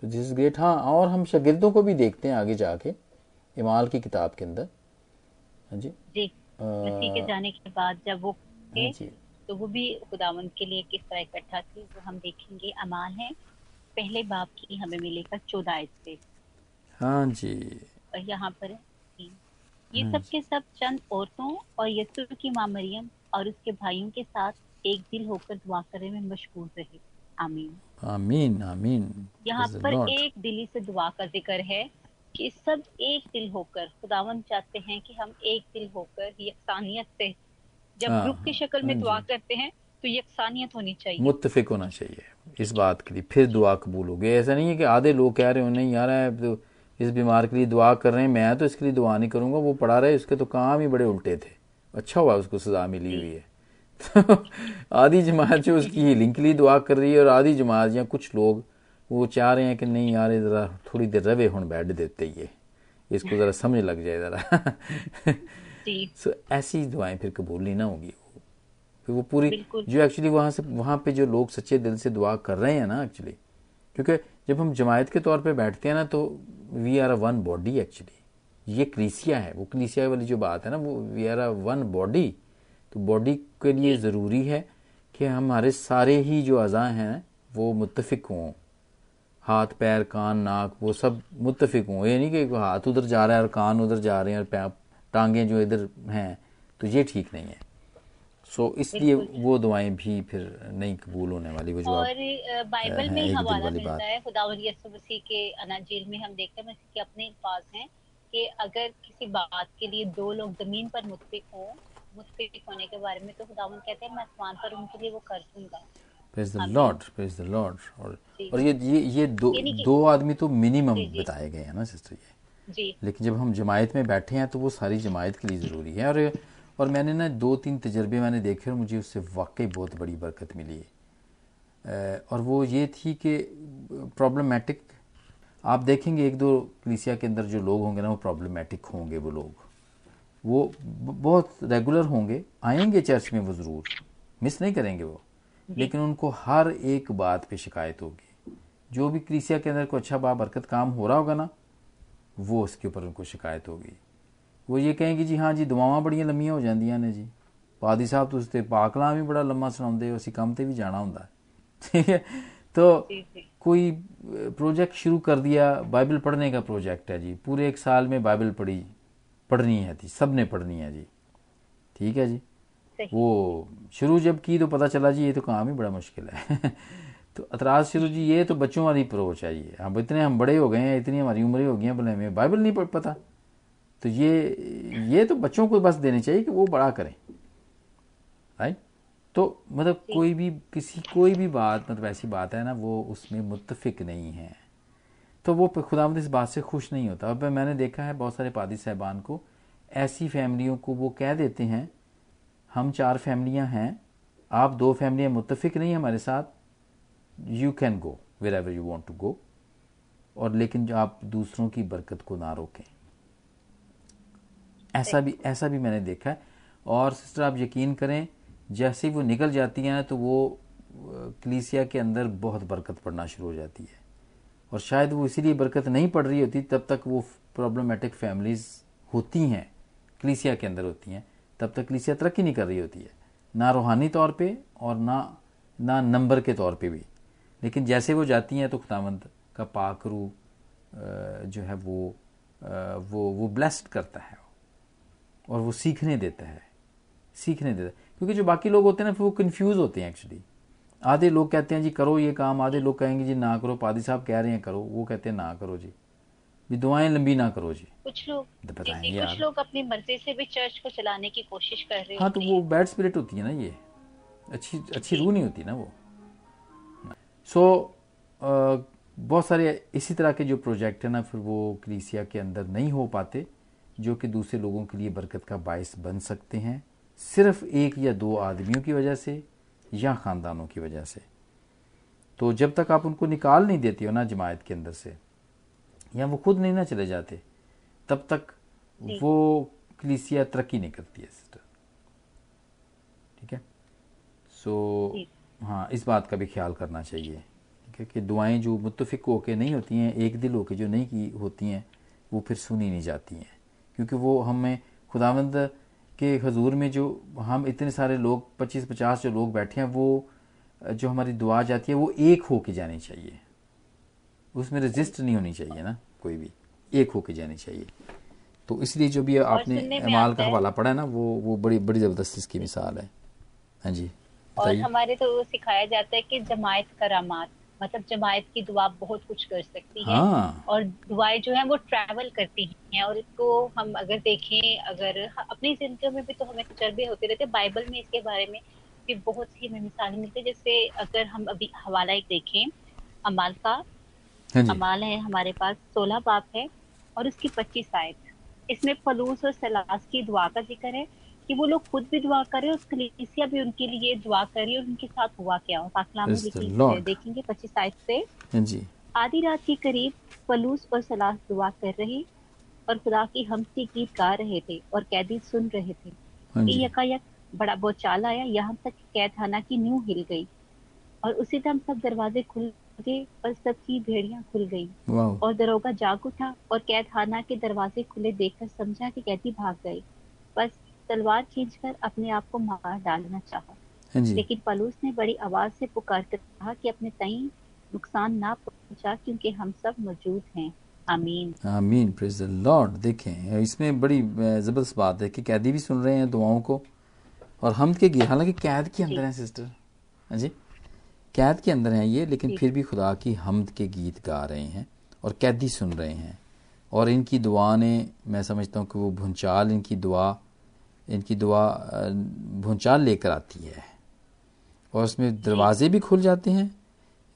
तो दिस ग्रेट हाँ और हम शागिर्दों को भी देखते हैं आगे जाके इमाल की किताब के अंदर। हाँ जी? जी मसीह के जाने के बाद जब वो हाँ जी। तो वो भी खुदावंद के लिए किस तरह इकट्ठा थे वो हम देखेंगे। अमाल है पहले बाप की हमें मिलेगा चौदह आयत। से हाँ जी। और यहाँ पर है ये हाँ सब के सब चंद औरतों और यसु की माँ मरियम और उसके भाइयों के साथ एक दिल होकर दुआ करने में मशगूल रहे। आमीन। आमीन आमीन। यहाँ पर एक दिली से दुआ का ज़िक्र है कि सब एक दिल होकर खुदावन चाहते हैं कि हम एक दिल होकर यकसानियत से जब हाँ, ग्रुप की शक्ल में हाँ दुआ करते हैं तो यकसानियत होनी चाहिए। मुतफिक होना चाहिए इस बात के लिए फिर दुआ कबूल हो होगी। ऐसा नहीं है कि आधे लोग कह रहे हो नहीं यार है तो इस बीमार के लिए दुआ कर रहे हैं मैं तो इसके लिए दुआ नहीं करूँगा वो पढ़ा रहे उसके तो काम ही बड़े उल्टे थे। अच्छा हुआ उसको सजा मिली हुई है। तो आधी जमात जो उसकी हीलिंग के लिए दुआ कर रही है और आधी जमात या कुछ लोग वो चाह रहे हैं कि नहीं यार ज़रा थोड़ी देर रवे हूँ बैठ देते ही इसको ज़रा समझ लग जाए ज़रा। सो ऐसी दुआएँ फिर कबूल नहीं ना होगी फिर वो पूरी जो एक्चुअली वहाँ से वहाँ पे जो लोग सच्चे दिल से दुआ कर रहे हैं ना एक्चुअली क्योंकि जब हम जमायत के तौर पे बैठते हैं ना तो we are a one body actually ये क्रीसिया है वो क्रीसिया वाली जो बात है ना वो we are a one body तो बॉडी के लिए ज़रूरी है कि हमारे सारे ही जो अज़ा हैं वो मुतफिक हों। हाथ पैर कान नाक वो सब मुतफिक हों। ये नहीं कि हाथ उधर जा रहा है और कान उधर जा रहे हैं और टांगे जो इधर हैं तो ये ठीक नहीं है। सो so, इसलिए वो दुआएँ भी फिर नहीं कबूल होने वाली वो जो और बाइबल में हवाला मिलता है खुदावंद यसु मसीह के अनाजील में हम देखते हैं कि अपने पास हैं कि अगर किसी बात के लिए दो लोग ज़मीन पर मुतफिक हों मुतफिक होने के बारे में तो खुदावन कहते हैं मैं आसमान पर उनके लिए वो कर दूँगा। Praise the Lord praise the Lord और और ये ये ये दो दो आदमी तो मिनिमम बताए गए हैं ना सिस्टर ये। जी। लेकिन जब हम जमायत में बैठे हैं तो वो सारी जमायत के लिए ज़रूरी है। और और मैंने ना दो तीन तजर्बे मैंने देखे और मुझे उससे वाकई बहुत बड़ी बरकत मिली। है और वो ये थी कि प्रॉब्लमेटिक आप देखेंगे एक दो कलिसिया के अंदर जो लोग होंगे ना वो प्रॉब्लमेटिक होंगे वो लोग। वो बहुत रेगुलर होंगे आएँगे चर्च में वो ज़रूर। मिस नहीं करेंगे वो। लेकिन उनको हर एक बात पे शिकायत होगी। जो भी क्रिसिया के अंदर कोई अच्छा बाबरकत काम हो रहा होगा ना वो उसके ऊपर उनको शिकायत होगी। वो ये कहेंगे जी हाँ जी दुआव बड़िया लम्बिया हो जाए ने जी। पादी साहब तुम तो पाकलाम भी बड़ा लम्मा सुनाते हो असं कम से भी जाना होंगे [LAUGHS] ठीक है? तो कोई प्रोजेक्ट शुरू कर दिया बाइबल पढ़ने का प्रोजेक्ट है जी। पूरे एक साल में बाइबल पढ़ी। पढ़नी है थी सबने पढ़नी है जी। ठीक है जी? वो शुरू जब की तो पता चला जी ये तो काम ही बड़ा मुश्किल है। [LAUGHS] तो अतराज शुरू जी ये तो बच्चों वाली अप्रोच है ये। हम इतने हम बड़े हो गए हैं इतनी हमारी उम्रें हो गई हैं बोले हमें बाइबल नहीं पढ़ पता। तो ये ये तो बच्चों को बस देनी चाहिए कि वो बड़ा करें। राइट तो मतलब कोई भी किसी कोई भी बात मतलब ऐसी बात है ना वो उसमें मुतफिक नहीं है। तो वो खुदामद इस बात से खुश नहीं होता। अब मैंने देखा है बहुत सारे पादी साहबान को, ऐसी फैमिलियों को वो कह देते हैं, हम चार फैमिलियाँ हैं, आप दो फैमिलियाँ मुतफिक नहीं हमारे साथ you can go wherever you want to go और लेकिन जो आप दूसरों की बरकत को ना रोकें। ऐसा भी ऐसा भी मैंने देखा है। और सिस्टर, आप यकीन करें, जैसे ही वो निकल जाती हैं तो वो कलीसिया के अंदर बहुत बरकत पड़ना शुरू हो जाती है। और शायद वो इसीलिए बरकत नहीं पड़ रही होती तब तक वो प्रॉब्लमेटिक फैमिलीज़ होती हैं, कलीसिया के अंदर होती हैं, तब तक कलीसिया तरक्की नहीं कर रही होती है। ना रूहानी तौर पे और ना ना नंबर के तौर पे भी। लेकिन जैसे वो जाती हैं तो खुदावंत का पाकरू जो है वो वो वो ब्लेस्ड करता है। और वो सीखने देता है। सीखने देता है। क्योंकि जो बाकी लोग होते हैं ना, फिर वो कन्फ्यूज़ होते हैं एक्चुअली आधे लोग कहते हैं जी करो ये काम। आधे लोग कहेंगे जी ना करो। पादी साहब कह रहे हैं करो। वो कहते हैं ना करो जी। भी दुआएँ लंबी ना करो जी। कुछ लोग तो बताएँ कुछ लोग अपनी मर्ज़ी से भी चर्च को चलाने की कोशिश कर रहे हाँ तो वो बैड स्पिरिट होती है ना ये। अच्छी अच्छी रूह नहीं होती ना वो। सो so, बहुत सारे इसी तरह के जो प्रोजेक्ट है ना फिर वो क्रीसिया के अंदर नहीं हो पाते जो कि दूसरे लोगों के लिए बरकत का बायस बन सकते हैं। सिर्फ़ एक या दो आदमियों की वजह से या ख़ानदानों की वजह से। तो जब तक आप उनको निकाल नहीं देती हो ना जमायत के अंदर से या वो खुद नहीं ना चले जाते तब तक वो कलीसिया तरक्की नहीं करती है सिस्टर। ठीक है? सो हाँ इस बात का भी ख्याल करना चाहिए ठीक है कि दुआएँ जो मुतफिक होके नहीं होती हैं एक दिल होके जो नहीं की होती हैं वो फिर सुनी नहीं जाती हैं क्योंकि वो हमें खुदावंद कि हजूर में जो हम इतने सारे लोग पच्चीस पचास जो लोग बैठे हैं वो जो हमारी दुआ जाती है वो एक हो के जानी चाहिए। उसमें रजिस्ट नहीं होनी चाहिए ना कोई भी। एक हो के जानी चाहिए। तो इसलिए जो भी आपने माल का हवाला पढ़ा है ना वो वो बड़ी बड़ी ज़बरदस्त इसकी मिसाल है। हाँ जी और हमारे तो सिखाया जाता है कि जमायत करामात मतलब जमायत की दुआ बहुत कुछ कर सकती है। हाँ। और दुआएँ जो है वो ट्रैवल करती हैं और इसको हम अगर देखें अगर अपनी ज़िंदगी में भी तो हमें तजर्बे होते रहते हैं। बाइबल में इसके बारे में भी बहुत सी हमें मिसालें मिलती है। जैसे अगर हम अभी हवाला एक देखें अमाल का। हाँ अमाल है हमारे पास सोलह बाप है और उसकी पच्चीस आयत। इसमें फलूस और सलास की दुआ का ज़िक्र है। कि वो लोग खुद भी दुआ करें और कलीसिया भी उनके लिए दुआ करे और उनके साथ हुआ क्या हो। में Lord. देखेंगे पच्चीस आयत से। हाँ जी। आधी रात के करीब फलूस और सलास दुआ कर रहे और खुदा की हमसी गीत गा रहे थे और कैदी सुन रहे थे। हाँ यकायक बड़ा बोचाल आया यहाँ तक कैद खाना की न्यू हिल गई और उसी दम सब दरवाजे खुल गए और सबकी भेड़ियाँ खुल गई। और दरोगा जाग उठा और कैद खाना के दरवाजे खुले देखकर समझा कि कैदी भाग गए। बस तलवार खींचकर अपने आप को मार डालना चाहा। हाँ लेकिन पलूस ने बड़ी आवाज़ से पुकार कर कहा कि अपने तई नुकसान ना पहुँचा क्योंकि हम सब मौजूद हैं। आमीन। आमीन प्रेज द लॉर्ड देखें इसमें बड़ी ज़बरदस्त बात है कि कैदी भी सुन रहे हैं दुआओं को। और हम के गिर हालाँकि कैद के अंदर है सिस्टर हाँ जी। कैद के अंदर हैं ये लेकिन फिर भी खुदा की हमद के गीत गा रहे हैं और कैदी सुन रहे हैं। और इनकी दुआ ने मैं समझता हूँ कि वो भूंचाल इनकी दुआ इनकी दुआ भूचाल लेकर आती है। और उसमें दरवाजे भी खुल जाते हैं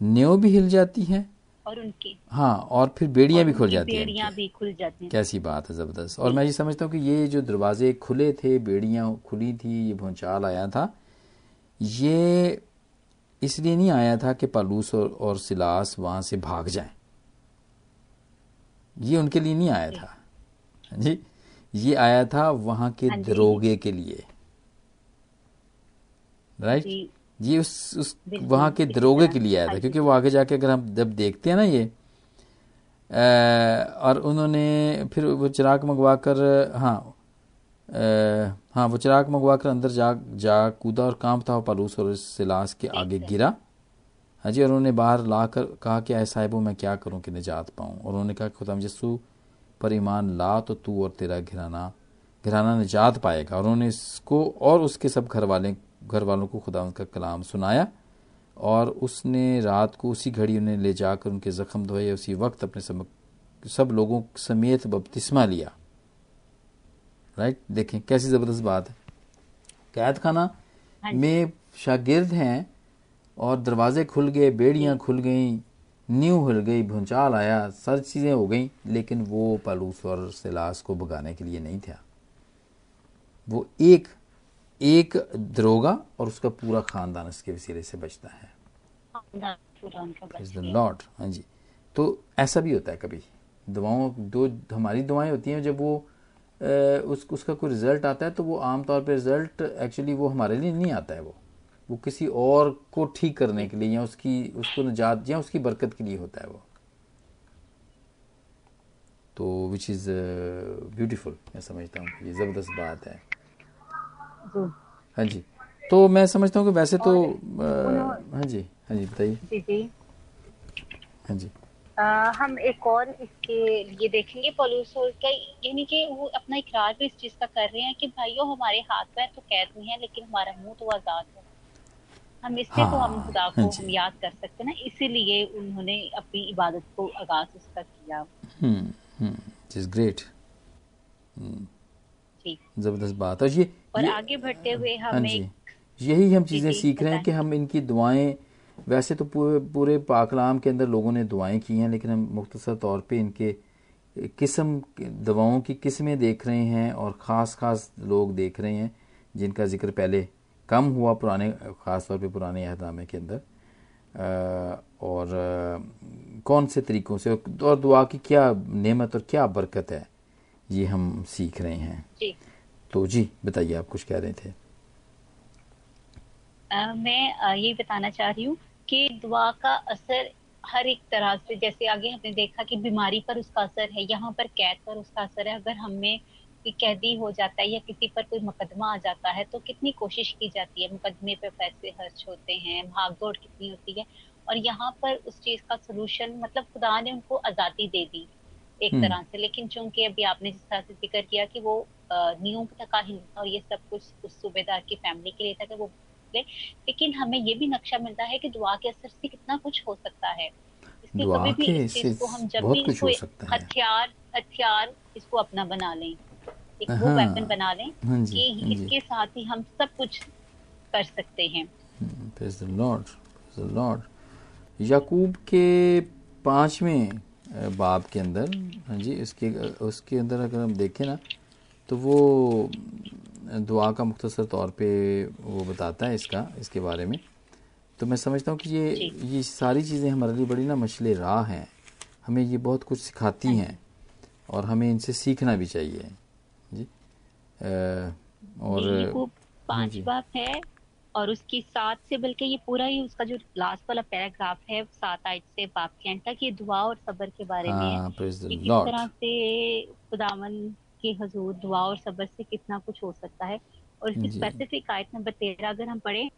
न्यो भी हिल जाती हैं। और उनकी। हाँ और फिर बेड़ियाँ भी खुल जाती हैं बेड़ियाँ भी खुल जाती हैं। कैसी बात है ज़बरदस्त। और मैं ये समझता हूँ कि ये जो दरवाजे खुले थे बेड़ियाँ खुली थी ये भूचाल आया था ये इसलिए नहीं आया था कि पालूस और, और सिलास वहाँ से भाग जाएँ। ये उनके लिए नहीं आया था। जी। ये आया था वहाँ के हाँ दरोगे के लिए। राइट ये उस उस वहाँ के दरोगे के लिए आया हाँ था क्योंकि वो आगे जाके अगर हम जब देखते हैं ना ये अ, और उन्होंने फिर वो चिराग मंगवा कर हाँ अ, हाँ वो चिराग मंगवा कर अंदर जा जा कूदा और काम था पालूस और सिलास के आगे गिरा। हाँ जी और उन्होंने बाहर ला कर कहा कि आए साहिबो मैं क्या करूँ कि निजात पाऊँ? और उन्होंने कहा खुदा यस्सु पर ईमान ला तो तू और तेरा घराना घराना निजात पाएगा। और उन्होंने इसको और उसके सब घर वाले घर वालों को खुदा का कलाम सुनाया और उसने रात को उसी घड़ी उन्हें ले जाकर उनके जख्म धोए उसी वक्त अपने सब, सब लोगों समेत बपतिस्मा लिया। राइट देखें कैसी ज़बरदस्त बात है। कैद खाना हाँ में शागिर्द हैं और दरवाजे खुल गए बेड़ियाँ खुल गईं नींव हिल गई भूचाल आया सारी चीज़ें हो गई लेकिन वो पालूस और सिलास को भगाने के लिए नहीं था। वो एक एक दरोगा और उसका पूरा खानदान इसके वसीले से बचता है। पूरा। लॉर्ड हाँ। जी। तो ऐसा भी होता है कभी। दवाओं दो हमारी दवाएँ होती हैं जब वो अ, उस उसका कोई रिज़ल्ट आता है तो वो आमतौर पे रिज़ल्ट एक्चुअली वो हमारे लिए नहीं आता है वो। वो किसी और को ठीक करने के लिए या उसकी उसको निजात या उसकी बरकत के लिए होता है वो। तो विच इज़ ब्यूटीफुल मैं समझता हूँ ये ज़बरदस्त बात है। हाँ जी। तो मैं समझता हूँ कि वैसे तो हाँ जी हाँ जी बताइए। जी जी। हाँ जी। अ, हम एक और इसके लिए देखेंगे पॉल्यूशन का यानी कि वो अपना इकरार भी इस चीज़ का कर रहे हैं कि भाइयों हमारे हाथ पैर तो कैद में है लेकिन हमारा मुँह तो आज़ाद है। हम इससे तो हम हाँ, खुदा को हाँ हम याद कर सकते हैं ना इसीलिए उन्होंने अपनी इबादत को आगाज़ उसका किया। हम्म हम्म ग्रेट ज़बरदस्त बात। और ये और ये आगे बढ़ते हुए हाँ हमें यही हम चीज़ें सीख रहे हैं कि हम इनकी दुआएँ वैसे तो पूरे पूरे पाकलाम के अंदर लोगों ने दुआएँ की हैं लेकिन हम मुख्तसर तौर पे इनके किस्म दवाओं की किस्में देख रहे हैं और ख़ास ख़ास लोग देख रहे हैं जिनका ज़िक्र पहले कम हुआ पुराने ख़ास तौर पे पुराने अहदामे के अंदर। और कौन से तरीक़ों से और दुआ की क्या नेमत और क्या बरकत है ये हम सीख रहे हैं। जी। तो जी बताइए आप कुछ कह रहे थे। अ, मैं ये बताना चाह रही हूँ कि दुआ का असर हर एक तरह से जैसे आगे हमने देखा कि बीमारी पर उसका असर है यहाँ पर कैद पर उसका असर है। अगर हमें कैदी हो जाता है या किसी पर कोई मुकदमा आ जाता है तो कितनी कोशिश की जाती है? मुकदमे पे पैसे खर्च होते हैं भागदौड़ कितनी होती है? और यहाँ पर उस चीज़ का सोल्यूशन मतलब खुदा ने उनको आज़ादी दे दी एक हम्म। तरह से। लेकिन चूँकि अभी आपने जिस तरह से ज़िक्र किया कि वो तक का हिलना और ये सब कुछ उस सूबेदार की फैमिली के लिए था कि वो लेकिन हमें ये भी नक्शा मिलता है कि दुआ के असर से कितना कुछ हो सकता है। इसलिए कभी भी इस चीज़ को हम जब भी इसको। हथियार हथियार इसको अपना बना लें। एक वो हाँ, वेपन बना लें हाँ कि हाँ इसके साथ ही हम सब कुछ कर सकते हैं। लॉर्ड याकूब के पाँचवें बाब के अंदर हाँ जी उसके उसके अंदर अगर हम देखें ना तो वो दुआ का मुख्तसर तौर पे वो बताता है इसका इसके बारे में। तो मैं समझता हूँ कि ये ये सारी चीज़ें हमारे लिए बड़ी ना मछले राह हैं। हमें ये बहुत कुछ सिखाती हाँ हैं और हमें इनसे सीखना भी चाहिए। और पाँच बाब है और उसकी सात से बल्कि ये पूरा ही उसका जो लास्ट वाला पैराग्राफ है सात आयत से बाप के एंड तक ये दुआ और सबर के बारे में है। हाँ, किस तरह से खुदावन के हजूर दुआ और सबर से कितना कुछ हो सकता है। और इसकी स्पेसिफिक आयत नंबर तेरह अगर हम पढ़े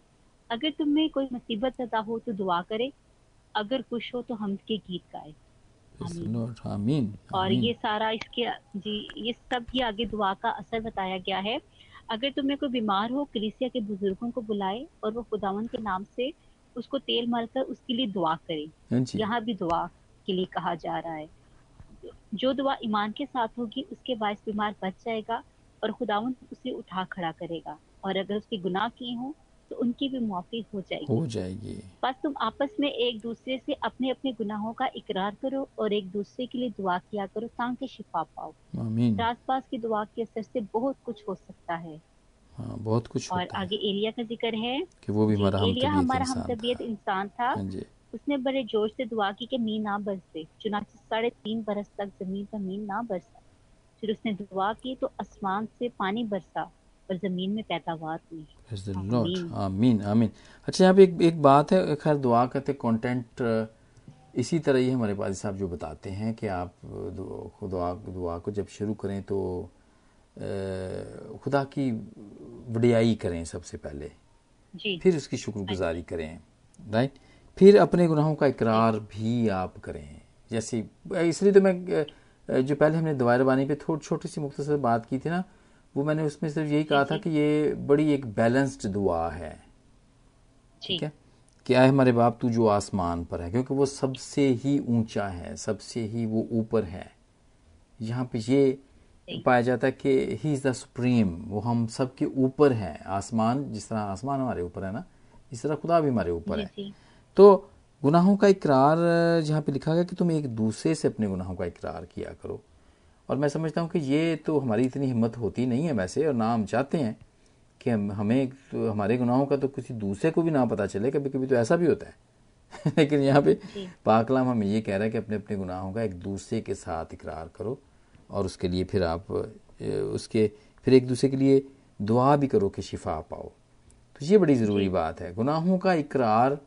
अगर तुम्हें कोई मुसीबत अदा हो तो दुआ करे अगर खुश हो तो हम के गीत गाए। आमीन। और ये सारा इसके जी ये सब ही आगे दुआ का असर बताया गया है। अगर तुम्हें कोई बीमार हो कलिसिया के बुज़ुर्गों को बुलाए और वो खुदावन के नाम से उसको तेल मारकर उसके लिए दुआ करे। हाँ यहाँ भी दुआ के लिए कहा जा रहा है। जो दुआ ईमान के साथ होगी उसके बाद बीमार बच जाएगा और खुदावन उसे उठा खड़ा करेगा। और अगर उसके गुनाह किए हों तो उनकी भी मुआफी हो जाएगी। हो जाएगी। बस तुम आपस में एक दूसरे से अपने अपने गुनाहों का इकरार करो और एक दूसरे के लिए दुआ किया करो ताकि शिफा पाओ। आस पास की दुआ के असर से बहुत कुछ हो सकता है। हाँ, बहुत कुछ और आगे एलिया का ज़िक्र है कि वो भी हमारा एलिया हमारा हम तबीयत इंसान था। हाँ उसने बड़े जोश से दुआ की कि मीन ना बरसे चुनाचे साढ़े तीन बरस तक ज़मीन पर मीन ना बरसा। फिर उसने दुआ की तो आसमान से पानी बरसा। और ज़मीन में पैदावार हुई। आमीन। आमीन अच्छा यहाँ पे एक एक बात है खैर दुआ करते कंटेंट इसी तरह ही हमारे पादी साहब जो बताते हैं कि आप दुआ दुआ को जब शुरू करें तो खुदा की वडियाई करें सबसे पहले। जी। फिर उसकी शुक्रगुजारी करें राइट फिर अपने गुनाहों का इकरार भी आप करें। जैसे इसलिए तो मैं जो पहले हमने दवाई रबानी पे थोड़ी छोटी सी मुख्तर बात की थी ना वो मैंने उसमें सिर्फ़ यही कहा था कि ये बड़ी एक बैलेंस्ड दुआ है। ठीक है? क्या है हमारे बाप तू जो आसमान पर है? क्योंकि वो सबसे ही ऊँचा है सबसे ही वो ऊपर है। यहाँ पे ये पाया जाता है कि ही इज़ द सुप्रीम वो हम सबके ऊपर है। आसमान जिस तरह आसमान हमारे ऊपर है ना इस तरह खुदा भी हमारे ऊपर है। तो गुनाहों का इकरार जहाँ पे लिखा गया कि तुम एक दूसरे से अपने गुनाहों का इकरार किया करो। और मैं समझता हूँ कि ये तो हमारी इतनी हिम्मत होती नहीं है वैसे और ना हम चाहते हैं कि हम हमें तो हमारे गुनाहों का तो किसी दूसरे को भी ना पता चले कभी कभी तो ऐसा भी होता है। [LAUGHS] लेकिन यहाँ पे पाकलाम हमें ये कह रहा है कि अपने अपने गुनाहों का एक दूसरे के साथ इकरार करो और उसके लिए फिर आप उसके फिर एक दूसरे के लिए दुआ भी करो कि शिफा पाओ। तो ये बड़ी ज़रूरी बात है। गुनाहों का इकरार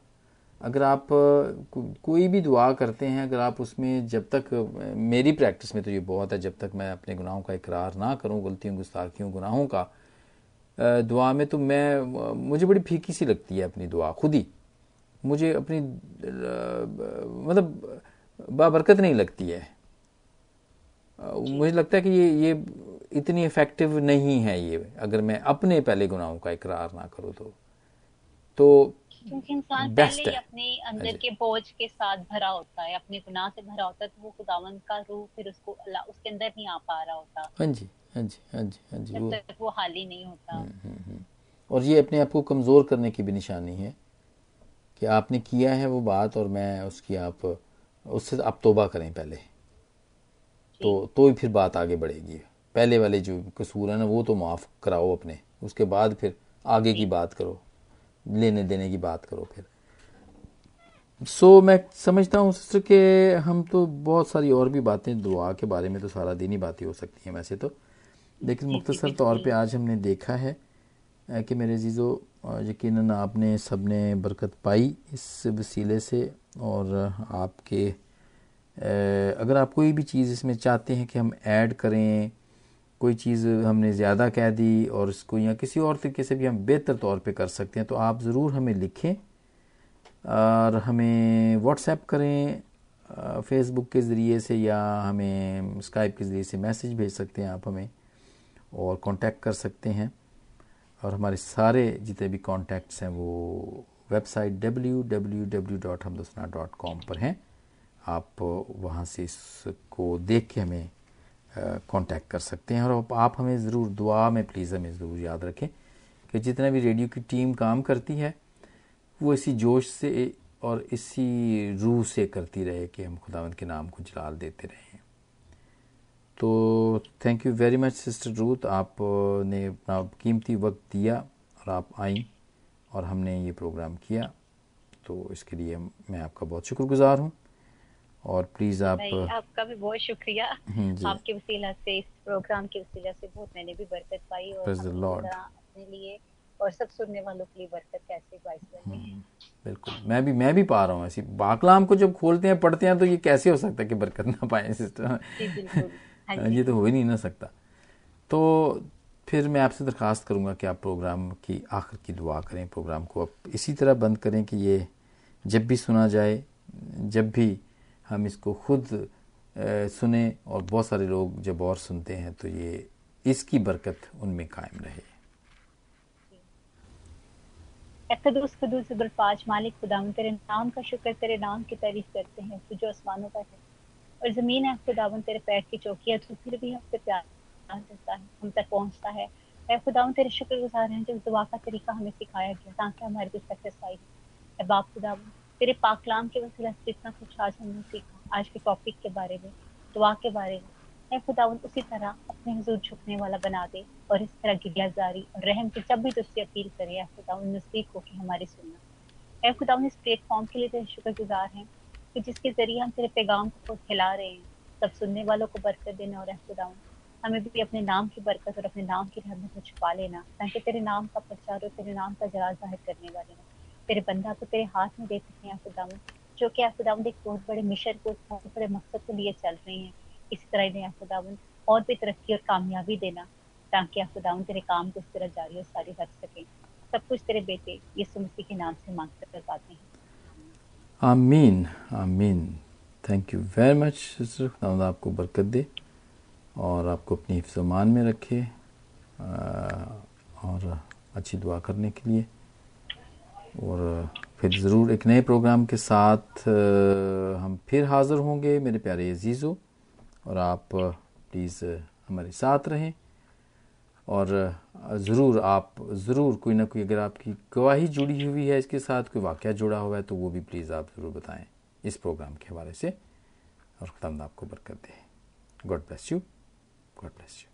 अगर आप कोई भी दुआ करते हैं अगर आप उसमें जब तक मेरी प्रैक्टिस में तो ये बहुत है जब तक मैं अपने गुनाहों का इकरार ना करूँ गलतियों गुस्ताखियों गुनाहों का दुआ में तो मैं मुझे बड़ी फीकी सी लगती है अपनी दुआ खुद ही। मुझे अपनी मतलब बाबरकत नहीं लगती है। मुझे लगता है कि ये ये इतनी इफ़ेक्टिव नहीं है ये अगर मैं अपने पहले गुनाहों का इकरार ना करूँ तो। तो क्योंकि इंसान पहले ही अपने अंदर के बोझ के साथ भरा होता है अपने गुनाह से भरा होता है तो वो खुदावन का रूह फिर उसको अल्लाह उसके अंदर नहीं आ पा रहा होता। हाँ जी हाँ जी हाँ जी हाँ जी वो, वो हाल ही नहीं होता। हुँ, हुँ, हुँ. और ये अपने आप को कमज़ोर करने की भी निशानी है कि आपने किया है वो बात और मैं उसकी आप उससे आप तोबा करें पहले। तो तो ही फिर बात आगे बढ़ेगी। पहले वाले जो कसूर है ना वो तो माफ़ कराओ अपने। उसके बाद फिर आगे की बात करो। लेने देने की बात करो फिर। सो so, मैं समझता हूँ सिस्टर के हम तो बहुत सारी और भी बातें दुआ के बारे में तो सारा दिन ही बातें हो सकती हैं वैसे तो। लेकिन मुख्तसर तौर पे आज हमने देखा है कि मेरे जीज़ो यकीन आपने सबने बरकत पाई इस वसीले से और आपके अगर आप कोई भी चीज़ इसमें चाहते हैं कि हम ऐड करें कोई चीज़ हमने ज़्यादा कह दी और उसको या किसी और तरीके से भी हम बेहतर तौर पे कर सकते हैं तो आप ज़रूर हमें लिखें और हमें व्हाट्सएप करें फेसबुक के ज़रिए से या हमें स्काइप के ज़रिए से मैसेज भेज सकते हैं आप हमें और कांटेक्ट कर सकते हैं। और हमारे सारे जितने भी कॉन्टैक्ट्स हैं वो website W W W dot dot com पर हैं। आप वहाँ से इसको देख के हमें कांटेक्ट कर सकते हैं। और आप हमें ज़रूर, दुआ में प्लीज़ हमें ज़रूर याद रखें कि जितना भी रेडियो की टीम काम करती है, वो इसी जोश से और इसी रूह से करती रहे कि हम खुदावंद के नाम को जलाल देते रहें। तो thank you very much sister Ruth आपने अपना कीमती वक्त दिया और आप आई और हमने ये प्रोग्राम किया। तो इसके लिए मैं आपका बहुत शुक्रगुजार हूँ। और प्लीज़ आप आपका भी बहुत शुक्रिया। हम्म, आपके वसीला से इस प्रोग्राम के वसीला से बहुत मैंने भी बरकत पाई और अपने लिए और सब सुनने वालों के लिए बरकत कैसे हम्म, बिल्कुल। मैं भी मैं भी पा रहा हूँ ऐसी। बाकलाम को जब खोलते हैं पढ़ते हैं तो ये कैसे हो सकता है कि बरकत ना पाए सिस्टर हाँ ये तो हो ही नहीं ना सकता। तो फिर मैं आपसे दरख्वास्त करूँगा कि आप प्रोग्राम की आखिर की दुआ करें प्रोग्राम को आप इसी तरह बंद करें कि ये जब भी सुना जाए जब भी हम इसको खुद सुने और बहुत सारे लोग जब और सुनते हैं तो ये, इसकी बरकत उनमें कायम रहे। कदूस कदूस बरफाज मालिक खुदा तेरे नाम का शुक्र, तेरे नाम की तारीफ़ करते हैं तू जो आसमानों पर है। और ज़मीन है खुदावन तेरे पैर की चौकी है तो फिर भी हमसे प्यार करता है, हम तक पहुँचता है। मैं खुदावन तेरे शुक्र गुजार हैं, जो दुआ का तरीका हमें सिखाया गया, ताकि हमारे भी सक्सेस आई है बाप खुदावन तेरे पाकलाम के वसीला से इतना कुछ आज हमने सीखा, आज के टॉपिक के बारे में, दुआ के बारे में, मैं खुदावन उसी तरह अपने हजूर झुकने वाला बना दे और इस तरह गिरियाजारी और रहम की जब भी तुझसे अपील करे, या खुदावन नज़दीक हो कि हमारी सुनना। मैं खुदावन इस प्लेटफॉर्म के लिए तेरे शुक्रगुजार हैं कि जिसके ज़रिए हम तेरे पैगाम को फैला रहे हैं, सब सुनने वालों को बरकत देना और खुदावन हमें भी अपने नाम की बरकत और अपने नाम की रहमत को छुपा लेना, ताकि तेरे नाम का प्रचार और तेरे नाम का जलाल ज़ाहिर करने वाले हैं। तेरे बंदा को तेरे हाथ में दे सकते हैं खुदावन जो कि खुदावन एक बहुत बड़े मिशन को, बहुत बड़े मकसद को लिए चल रही हैं। इसी तरह इन्हें खुदावन और भी तरक्की और कामयाबी देना, ताकि खुदावन तेरे काम को इस तरह जारी और सारी रख सकें। सब कुछ तेरे बेटे यीशु मसीह के नाम से मांग कर पाते हैं। आमीन आमीन। Thank you very much sister खुदा आपको बरकत दे और आपको अपनी हिफ्जमान में रखे और अच्छी दुआ करने के लिए। और फिर ज़रूर एक नए प्रोग्राम के साथ हम फिर हाज़िर होंगे, मेरे प्यारे अजीज़ों। और आप प्लीज़ हमारे साथ रहें। और ज़रूर आप, ज़रूर कोई ना कोई अगर आपकी गवाही जुड़ी हुई है इसके साथ, कोई वाक़ जुड़ा हुआ है तो वो भी प्लीज़ आप ज़रूर बताएँ इस प्रोग्राम के हवाले से। और खुदा आपको बरकत दे। God bless you. God bless you.